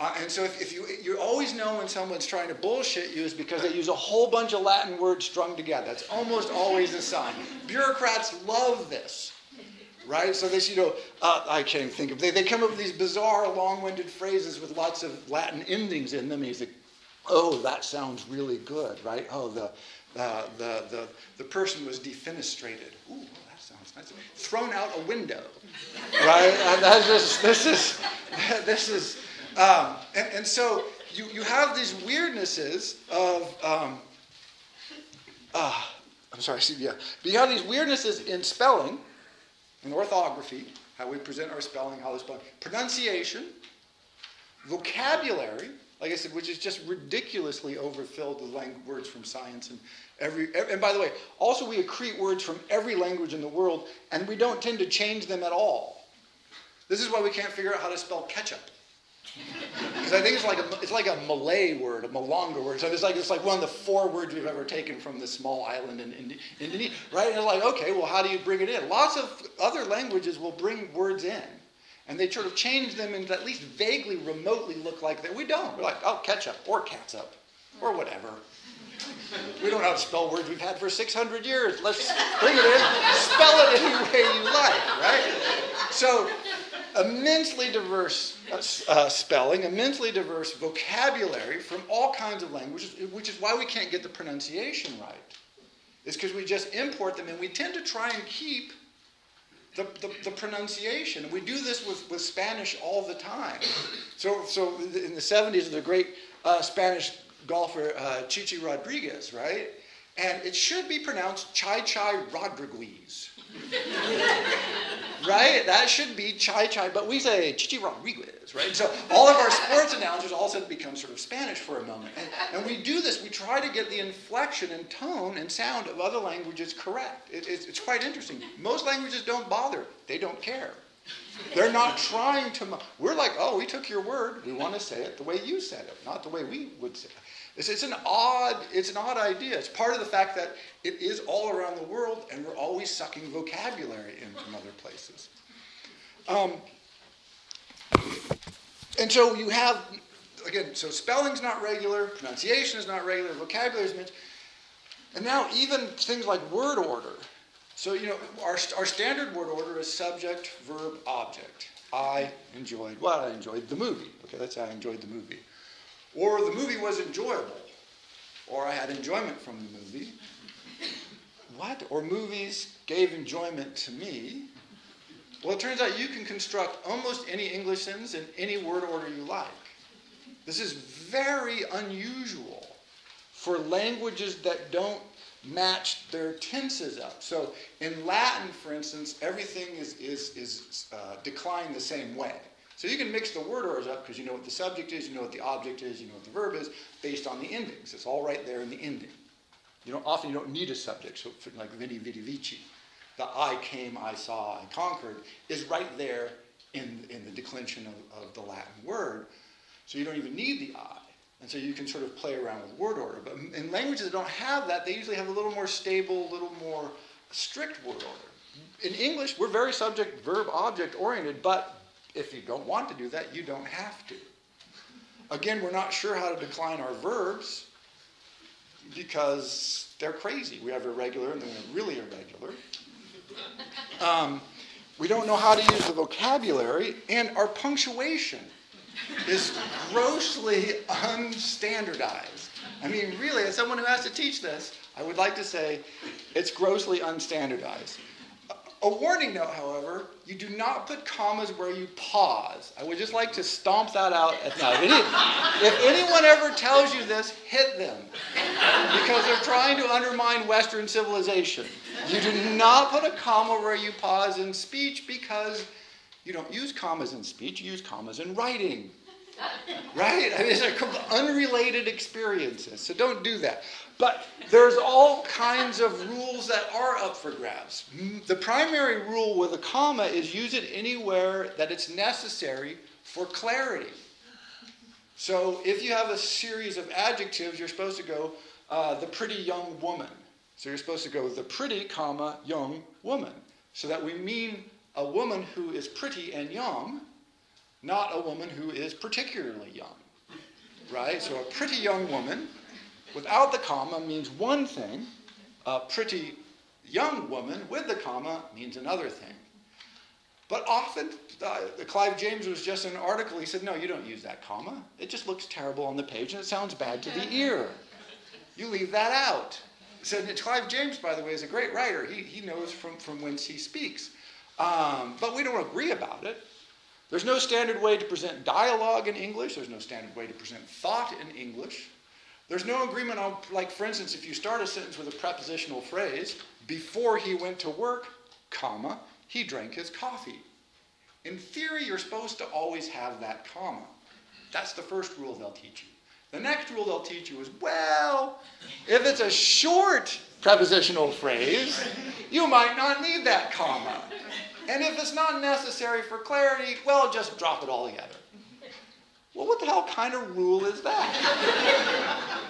Uh, and so if, if, you you always know when someone's trying to bullshit you is because they use a whole bunch of Latin words strung together. That's almost always a sign. Bureaucrats love this, right? So they, you know, uh, I can't even think of. They they come up with these bizarre, long-winded phrases with lots of Latin endings in them. he's like, oh, that sounds really good, right? Oh, the uh, the the the person was defenestrated. Ooh, sounds nice. Thrown out a window, right? And that's just this is this is um, and, and, so you, you have these weirdnesses of, um, uh, I'm sorry, yeah, but you have these weirdnesses in spelling, and orthography, how we present our spelling, how the spelling, pronunciation, vocabulary, like I said, which is just ridiculously overfilled with language, words from science and every. And by the way, also we accrete words from every language in the world, and we don't tend to change them at all. This is why we can't figure out how to spell ketchup. Because I think it's like a it's like a Malay word, a Malanga word. So it's like it's like one of the four words we've ever taken from this small island in, in Indonesia, right? And it's like, okay, well, how do you bring it in? Lots of other languages will bring words in, and they sort of change them and at least vaguely, remotely look like that. We don't. We're like, oh, ketchup or catsup or whatever. We don't know how to spell words we've had for 600 years. Let's bring it in, spell it any way you like, right? So immensely diverse uh, uh, spelling, immensely diverse vocabulary from all kinds of languages, which is why we can't get the pronunciation right. It's because we just import them and we tend to try and keep the, the, the, pronunciation. We do this with, with Spanish all the time. So, so in the 70s, the great uh, Spanish golfer uh, Chi Chi Rodriguez, right? And it should be pronounced Chai Chai Rodriguez right? That should be Chai Chai, but we say Chi Chi Rodriguez, right? So all of our sports announcers all of a sudden become sort of Spanish for a moment. And, and we do this, we try to get the inflection and tone and sound of other languages correct. It, it's, it's quite interesting. Most languages don't bother, they don't care. They're not trying to. We're like, oh, we took your word. We want to say it the way you said it, not the way we would say it. It's, it's, an odd, it's an odd idea. It's part of the fact that it is all around the world, and we're always sucking vocabulary in from other places. Um, and so you have, again, so spelling's not regular, pronunciation is not regular, vocabulary is mixed. And now even things like word order. So, you know, our, our standard word order is subject, verb, object. I enjoyed what? I enjoyed the movie. Okay, that's I enjoyed the movie. Or the movie was enjoyable. Or I had enjoyment from the movie. What? Or movies gave enjoyment to me. Well, it turns out you can construct almost any English sentence in any word order you like. This is very unusual for languages that don't match their tenses up. So in Latin, for instance, everything is, is, is uh, declined the same way. So you can mix the word orders up because you know what the subject is, you know what the object is, you know what the verb is, based on the endings. It's all right there in the ending. You know, often you don't need a subject, so like veni, vidi, vici. The I came, I saw, I conquered is right there in, in the declension of, of the Latin word. So you don't even need the I. And so you can sort of play around with word order. But in languages that don't have that, they usually have a little more stable, a little more strict word order. In English, we're very subject, verb, object oriented, but if you don't want to do that, you don't have to. Again, we're not sure how to decline our verbs because they're crazy. We have irregular and then we really irregular. Um, we don't know how to use the vocabulary, and our punctuation is grossly unstandardized. I mean, really, as someone who has to teach this, I would like to say it's grossly unstandardized. A warning note, however, you do not put commas where you pause. I would just like to stomp that out at now. If, if anyone ever tells you this, hit them. Because they're trying to undermine Western civilization. You do not put a comma where you pause in speech because you don't use commas in speech, you use commas in writing. Right? I mean, these are unrelated experiences, so don't do that. But there's all kinds of rules that are up for grabs. The primary rule with a comma is use it anywhere that it's necessary for clarity. So if you have a series of adjectives, you're supposed to go uh, the pretty young woman. So you're supposed to go the pretty, comma, young woman. So that we mean a woman who is pretty and young, not a woman who is particularly young. Right? So a pretty young woman without the comma means one thing, a pretty young woman with the comma means another thing. But often, uh, Clive James was just in an article, he said, No, you don't use that comma. It just looks terrible on the page and it sounds bad to the ear. You leave that out. So Clive James, by the way, is a great writer. He, he knows from, from whence he speaks. Um, but we don't agree about it. There's no standard way to present dialogue in English. There's no standard way to present thought in English. There's no agreement on, like, for instance, if you start a sentence with a prepositional phrase, before he went to work, comma, he drank his coffee. In theory, you're supposed to always have that comma. That's the first rule they'll teach you. The next rule they'll teach you is well, if it's a short prepositional phrase, you might not need that comma. And if it's not necessary for clarity, well, just drop it all together. Well, what the hell kind of rule is that?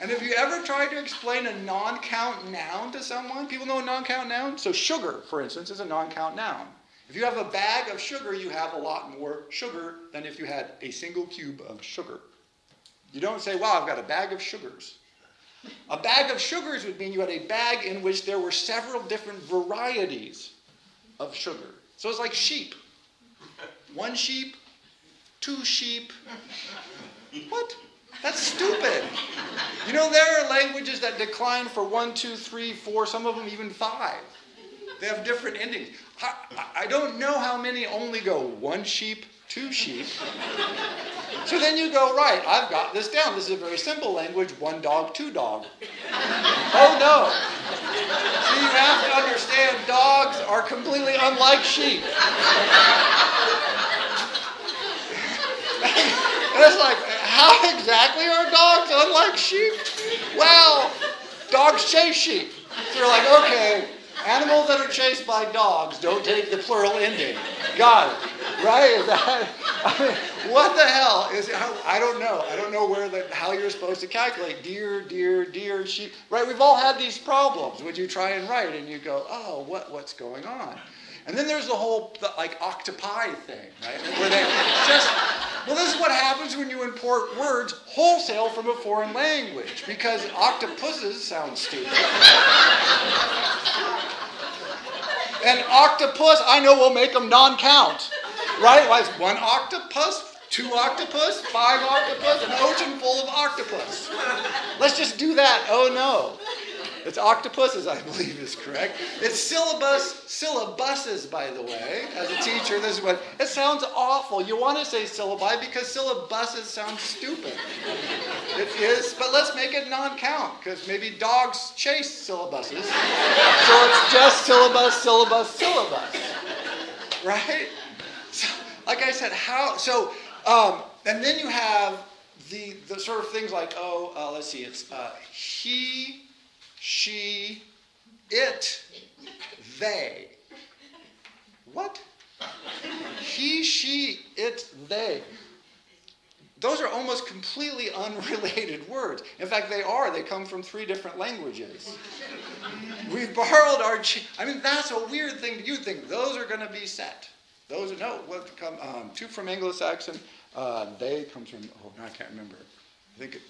and have you ever tried to explain a non count noun to someone? People know a non count noun? So, sugar, for instance, is a non count noun. If you have a bag of sugar, you have a lot more sugar than if you had a single cube of sugar. You don't say, wow, I've got a bag of sugars. A bag of sugars would mean you had a bag in which there were several different varieties of sugar. So it's like sheep. One sheep, two sheep. What? That's stupid. You know, there are languages that decline for one, two, three, four, some of them even five. They have different endings. I, I don't know how many only go one sheep, two sheep. So then you go, right, I've got this down. This is a very simple language one dog, two dog. Oh no. So you have to understand dogs are completely unlike sheep. and it's like, how exactly are dogs unlike sheep? Well, dogs chase sheep. So you're like, okay, Animals that are chased by dogs don't take the plural ending. Got it. Right? That, I mean, what the hell is it? I don't know. I don't know where the, how you're supposed to calculate deer, deer, deer, sheep. Right? We've all had these problems when you try and write and you go, oh, what, what's going on? And then there's the whole the, like octopi thing, right? Where they just well, this is what happens when you import words wholesale from a foreign language because octopuses sound stupid. And octopus, I know we'll make them non count. Right? Like one octopus, two octopus, five octopus, an ocean full of octopus. Let's just do that. Oh no. It's octopuses, I believe is correct. It's syllabus, syllabuses, by the way. As a teacher, this is what it sounds awful. You want to say syllabi because syllabuses sound stupid. It is, but let's make it non-count because maybe dogs chase syllabuses. So it's just syllabus, syllabus, syllabus. Right? So, like I said, how so um, and then you have the, the sort of things like, oh, uh, let's see, it's uh, he she, it, they. What? He, she, it, they. Those are almost completely unrelated words. In fact, they are. They come from three different languages. We've borrowed our. I mean, that's a weird thing. To you think those are going to be set? Those are no. What come? Um, two from Anglo-Saxon. Uh, they comes from. Oh, I can't remember. I think. It,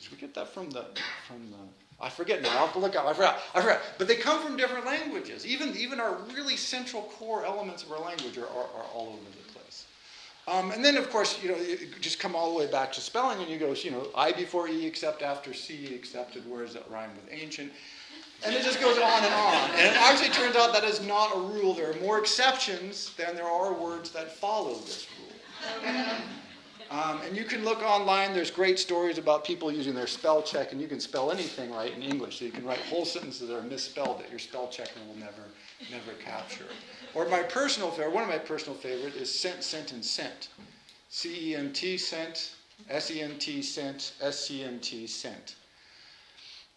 did we get that from the from the? I forget now. I'll have to look up. I forgot. I forgot. But they come from different languages. Even, even our really central core elements of our language are, are, are all over the place. Um, and then, of course, you know, just come all the way back to spelling, and you go, you know, I before E except after C accepted words that rhyme with ancient. And it just goes on and on. And it actually turns out that is not a rule. There are more exceptions than there are words that follow this rule. Um, and you can look online, there's great stories about people using their spell check, and you can spell anything right in English. So you can write whole sentences that are misspelled that your spell checker will never, never capture. Or my personal favorite, one of my personal favorites is sent, sent, and sent. C E N T, sent, S E N T, sent, S C N T, sent.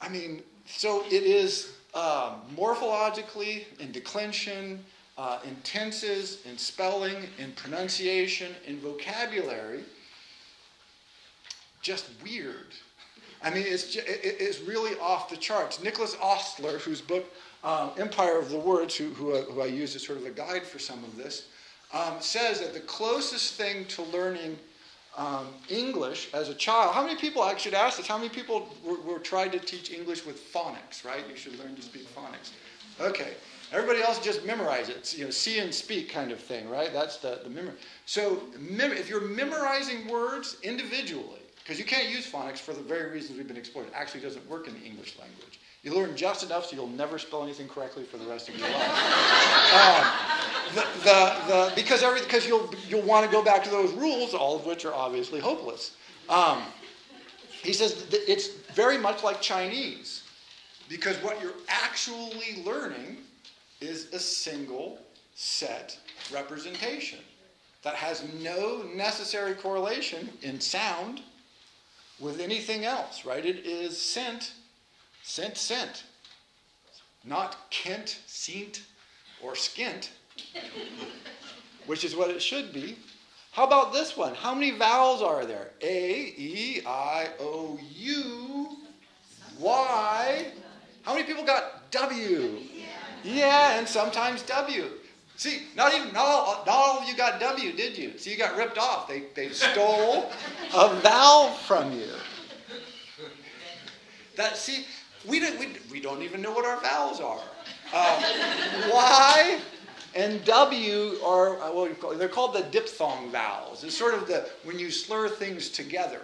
I mean, so it is uh, morphologically, in declension, uh, in tenses, in spelling, in pronunciation, in vocabulary just weird. I mean, it's, just, it's really off the charts. Nicholas Ostler, whose book um, Empire of the Words, who, who, uh, who, I use as sort of a guide for some of this, um, says that the closest thing to learning um, English as a child, how many people, I should ask this, how many people were, were tried to teach English with phonics, right? You should learn to speak phonics. Okay. Everybody else just memorize it. You know, see and speak kind of thing, right? That's the, the memory. So mem- if you're memorizing words individually, because you can't use phonics for the very reasons we've been exploring. It actually doesn't work in the English language. You learn just enough so you'll never spell anything correctly for the rest of your life. um, the, the, the, because every, you'll, you'll want to go back to those rules, all of which are obviously hopeless. Um, he says it's very much like Chinese because what you're actually learning is a single set representation that has no necessary correlation in sound with anything else, right? It is sent, sent, sent. Not Kent, seent, or skint, which is what it should be. How about this one? How many vowels are there? A, E, I, O, U, Y. How many people got W? Yeah, and sometimes W. See, not even not all, not all of you got W, did you? See, you got ripped off. They they stole a vowel from you. That see, we don't we, we don't even know what our vowels are. Uh, y and W are well, they're called the diphthong vowels. It's sort of the when you slur things together,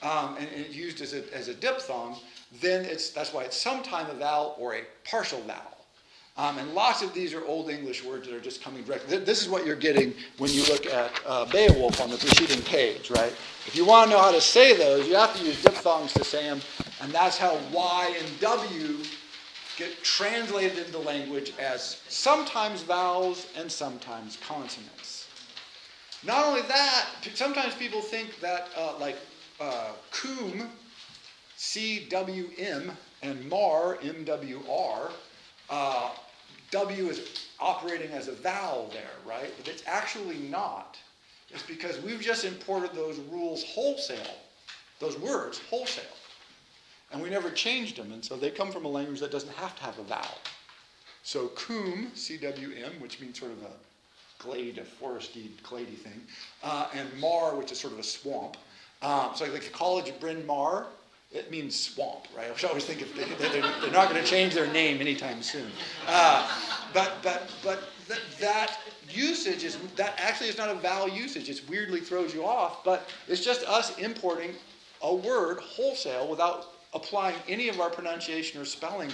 um, and, and it's used as a as a diphthong. Then it's that's why it's sometime a vowel or a partial vowel. Um, and lots of these are Old English words that are just coming direct. This is what you're getting when you look at uh, Beowulf on the preceding page, right? If you want to know how to say those, you have to use diphthongs to say them, and that's how Y and W get translated into language as sometimes vowels and sometimes consonants. Not only that, sometimes people think that, uh, like, uh, cwm, C W M, and mar, M W R, uh, W is operating as a vowel there, right? But it's actually not. It's because we've just imported those rules wholesale, those words wholesale. And we never changed them, and so they come from a language that doesn't have to have a vowel. So cwm, C-W-M, which means sort of a glade, a foresty, clady thing, uh, and mar, which is sort of a swamp. Um, so like the College of Bryn Mawr, it means swamp, right? I always think they, they're, they're not going to change their name anytime soon. Uh, but but but th- that usage is that actually is not a vowel usage. It weirdly throws you off, but it's just us importing a word wholesale without applying any of our pronunciation or spelling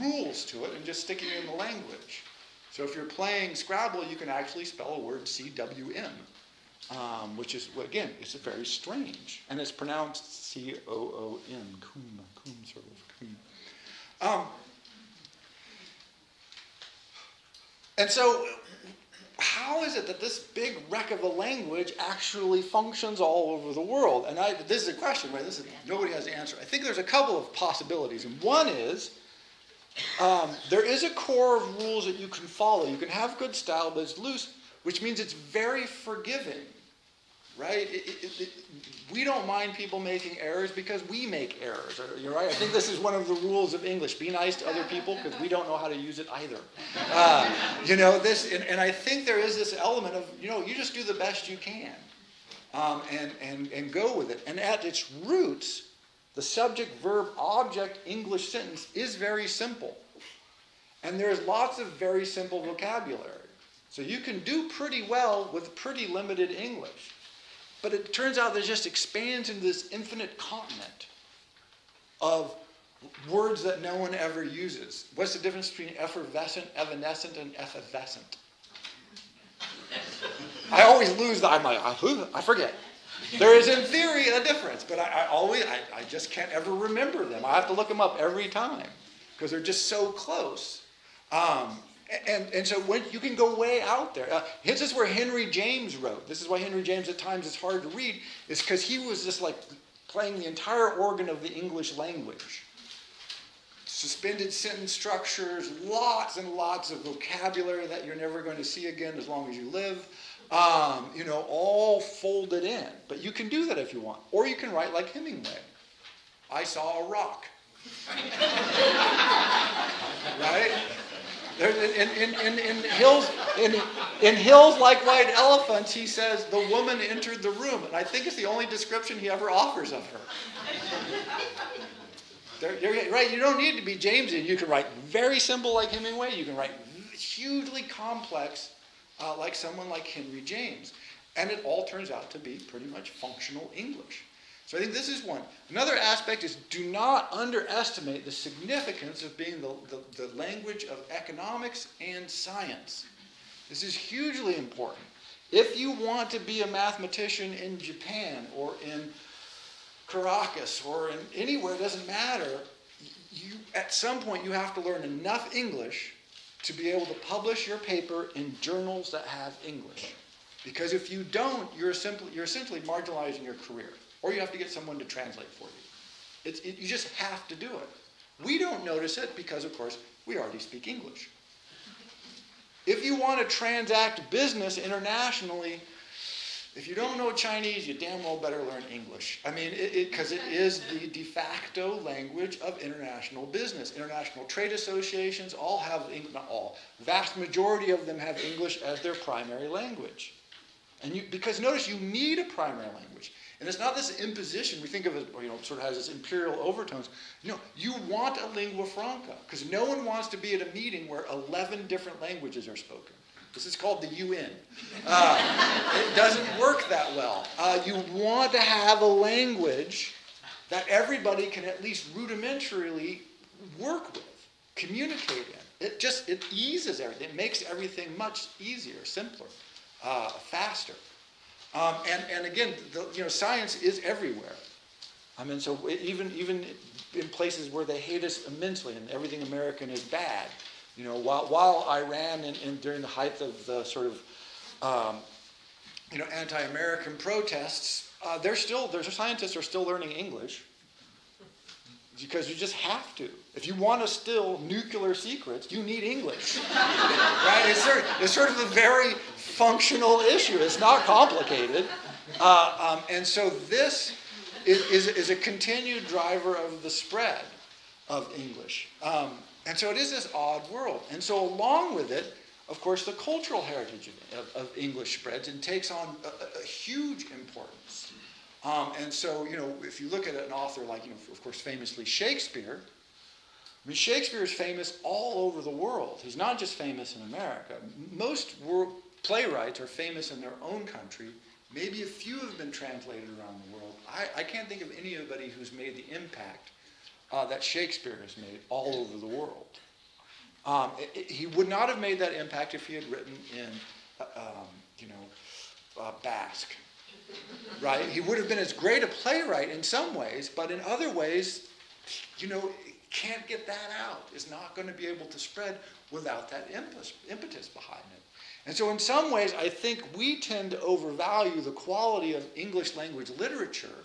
rules to it and just sticking it in the language. So if you're playing Scrabble, you can actually spell a word C W M um, which is, again, it's very strange. And it's pronounced C O O M, coom, coom, sort of. Um, and so, how is it that this big wreck of a language actually functions all over the world? And I, this is a question, right? This is, nobody has the answer. I think there's a couple of possibilities. And one is um, there is a core of rules that you can follow. You can have good style, but it's loose, which means it's very forgiving right? It, it, it, we don't mind people making errors because we make errors. You're right. I think this is one of the rules of English: be nice to other people because we don't know how to use it either. Uh, you know this, and, and, I think there is this element of you know you just do the best you can, um, and and and go with it. And at its roots, the subject, verb, object English sentence is very simple, and there's lots of very simple vocabulary. So you can do pretty well with pretty limited English. But it turns out that it just expands into this infinite continent of words that no one ever uses. What's the difference between effervescent, evanescent, and effervescent? I always lose the, I'm like, I forget. There is, in theory, a difference, but I, I always, I, I just can't ever remember them. I have to look them up every time because they're just so close. Um, and, and so when you can go way out there. Uh, this is where Henry James wrote. This is why Henry James at times is hard to read, is because he was just like playing the entire organ of the English language. Suspended sentence structures, lots and lots of vocabulary that you're never going to see again as long as you live. Um, you know, all folded in. But you can do that if you want. Or you can write like Hemingway. I saw a rock. right? In, in, in, in, hills, in, in hills like white elephants, he says the woman entered the room. And I think it's the only description he ever offers of her. Right, you don't need to be James. You can write very simple like Hemingway. You can write hugely complex uh, like someone like Henry James. And it all turns out to be pretty much functional English. So I think this is one. Another aspect is do not underestimate the significance of being the, the, the language of economics and science. This is hugely important. If you want to be a mathematician in Japan or in Caracas or in anywhere, it doesn't matter. You, at some point, you have to learn enough English to be able to publish your paper in journals that have English. Because if you don't, you're, simply, you're essentially marginalizing your career, or you have to get someone to translate for you. It's, it, you just have to do it. We don't notice it because, of course, we already speak English. If you want to transact business internationally, if you don't know Chinese, you damn well better learn English. I mean, because it, it, it is the de facto language of international business. International trade associations all have, not all, vast majority of them have English as their primary language. And you, because notice, you need a primary language. And it's not this imposition. We think of it, you know, sort of has this imperial overtones. No, you want a lingua franca because no one wants to be at a meeting where 11 different languages are spoken. This is called the UN. Uh, it doesn't work that well. Uh, you want to have a language that everybody can at least rudimentarily work with, communicate in. It just it eases everything. It makes everything much easier, simpler, uh, faster. Um, and, and again, the, you know, science is everywhere. I mean, so even even in places where they hate us immensely and everything American is bad, you know, while, while Iran, in, in, during the height of the sort of, um, you know, anti-American protests, uh, they're still, there's scientists are still learning English because you just have to. If you want to still nuclear secrets, you need English, right? It's sort, of, it's sort of a very functional issue. It's not complicated, uh, um, and so this is, is, is, a continued driver of the spread of English. Um, and so it is this odd world. And so, along with it, of course, the cultural heritage of, of English spreads and takes on a, a huge importance. Um, and so, you know, if you look at an author like, you know, of course, famously Shakespeare, I mean, Shakespeare is famous all over the world. He's not just famous in America. Most world, playwrights are famous in their own country. Maybe a few have been translated around the world. I, I can't think of anybody who's made the impact uh, that Shakespeare has made all over the world. Um, it, it, he would not have made that impact if he had written in, uh, um, you know, uh, Basque, right? He would have been as great a playwright in some ways, but in other ways, you know, can't get that out. Is not going to be able to spread without that impetus, impetus behind it. And so, in some ways, I think we tend to overvalue the quality of English language literature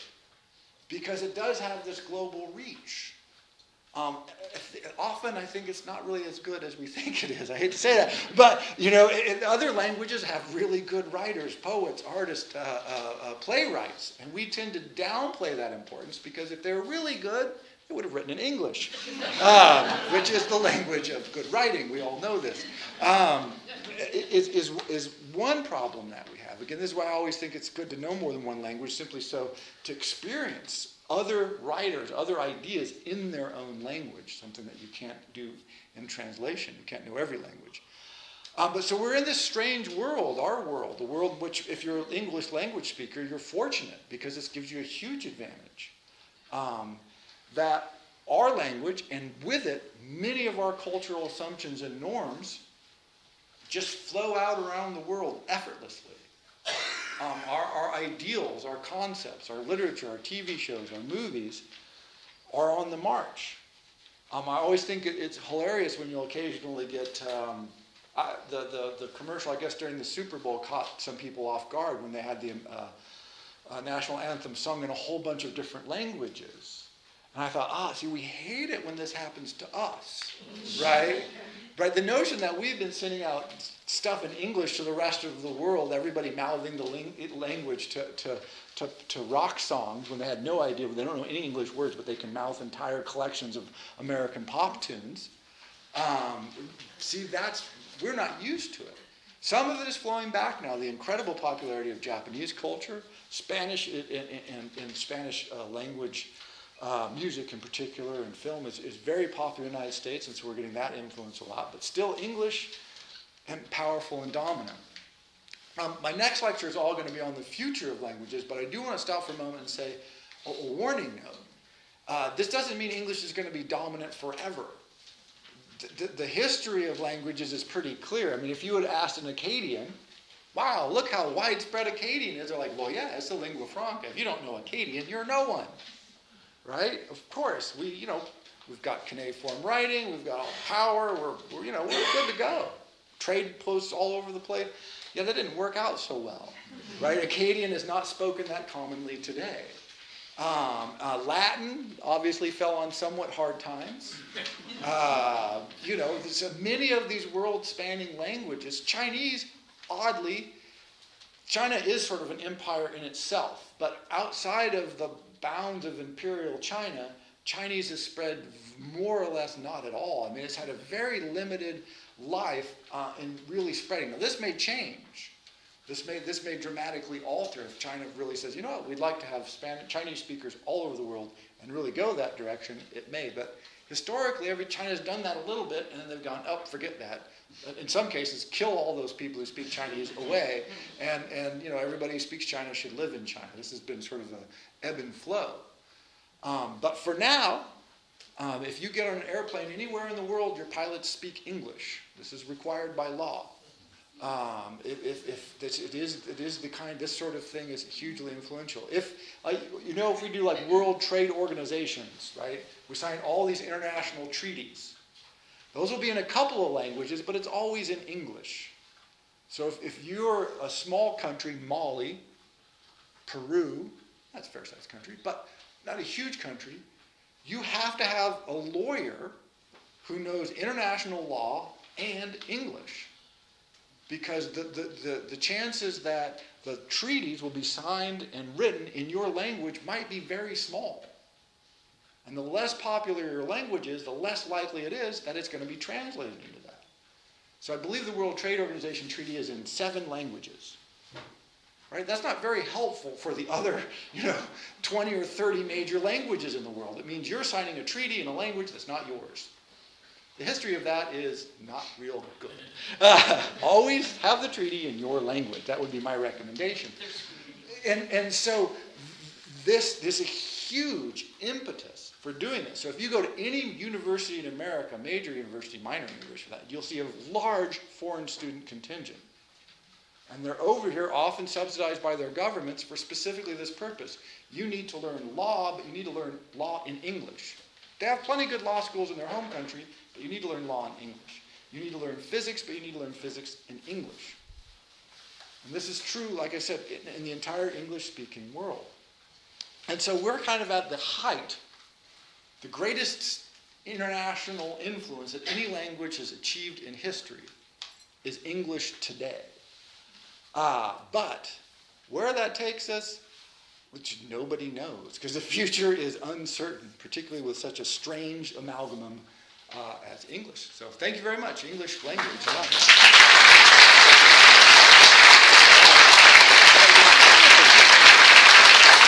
because it does have this global reach. Um, often I think it's not really as good as we think it is. I hate to say that. But, you know, it, other languages have really good writers, poets, artists, uh, uh, uh, playwrights. And we tend to downplay that importance because if they're really good, they would have written in English, uh, which is the language of good writing. We all know this. Um, is, is, is one problem that we have. Again, this is why I always think it's good to know more than one language, simply so to experience other writers, other ideas in their own language, something that you can't do in translation. You can't know every language. Uh, but so we're in this strange world, our world, the world which, if you're an English language speaker, you're fortunate because this gives you a huge advantage. Um, that our language, and with it, many of our cultural assumptions and norms, just flow out around the world effortlessly. Um, our, our ideals, our concepts, our literature, our TV shows, our movies are on the march. Um, I always think it, it's hilarious when you'll occasionally get um, I, the, the, the commercial, I guess, during the Super Bowl caught some people off guard when they had the uh, uh, national anthem sung in a whole bunch of different languages. And I thought, ah, see, we hate it when this happens to us, right? Right? The notion that we've been sending out stuff in English to the rest of the world, everybody mouthing the language to, to, to, to, rock songs when they had no idea, they don't know any English words, but they can mouth entire collections of American pop tunes. Um, see, that's, we're not used to it. Some of it is flowing back now. The incredible popularity of Japanese culture, Spanish and, Spanish uh, language uh, music in particular and film is, is very popular in the United States, and so we're getting that influence a lot. But still, English and powerful and dominant. Um, my next lecture is all going to be on the future of languages, but I do want to stop for a moment and say a, a warning note. Uh, this doesn't mean English is going to be dominant forever. The, the, history of languages is pretty clear. I mean, if you had asked an Akkadian, wow, look how widespread Akkadian is, they're like, well, yeah, it's the lingua franca. If you don't know Akkadian, you're no one right? Of course, we, you know, We've got cuneiform writing. We've got all the power. We're, we're, you know, we're good to go. Trade posts all over the place. Yeah, that didn't work out so well, right? Akkadian is not spoken that commonly today. Um, uh, Latin obviously fell on somewhat hard times. Uh, you know, so many of these world spanning languages, Chinese, oddly, China is sort of an empire in itself, but outside of the bounds of imperial China, Chinese has spread more or less not at all. I mean, it's had a very limited life uh, in really spreading. Now, this may change. This may, this may dramatically alter if China really says, you know what, we'd like to have Spanish, Chinese speakers all over the world and really go that direction. It may, but historically, every China's done that a little bit, and then they've gone, oh, forget that. In some cases, kill all those people who speak Chinese away, and, and you know everybody who speaks China should live in China. This has been sort of a ebb and flow. Um, but for now, um, if you get on an airplane anywhere in the world, your pilots speak English. This is required by law. Um, if, if, if this, it is it is the kind this sort of thing is hugely influential. If uh, you know if we do like world trade organizations, right? We sign all these international treaties. Those will be in a couple of languages, but it's always in English. So if, if you're a small country, Mali, Peru, that's a fair-sized country, but not a huge country, you have to have a lawyer who knows international law and English because the, the, the, the, chances that the treaties will be signed and written in your language might be very small. And the less popular your language is, the less likely it is that it's going to be translated into that. So I believe the World Trade Organization treaty is in seven languages. Right? That's not very helpful for the other, you know, 20 or 30 major languages in the world. It means you're signing a treaty in a language that's not yours. The history of that is not real good. Uh, always have the treaty in your language. That would be my recommendation. And, and so this, this is a huge impetus for doing this. So if you go to any university in America, major university, minor university, that, you'll see a large foreign student contingent. And they're over here, often subsidized by their governments for specifically this purpose. You need to learn law, but you need to learn law in English. They have plenty of good law schools in their home country, but you need to learn law in English. You need to learn physics, but you need to learn physics in English. And this is true, like I said, in, in the entire English speaking world. And so we're kind of at the height, the greatest international influence that any language has achieved in history is English today. Uh, but where that takes us, which nobody knows, because the future is uncertain, particularly with such a strange amalgamum uh, as English. So thank you very much, English language.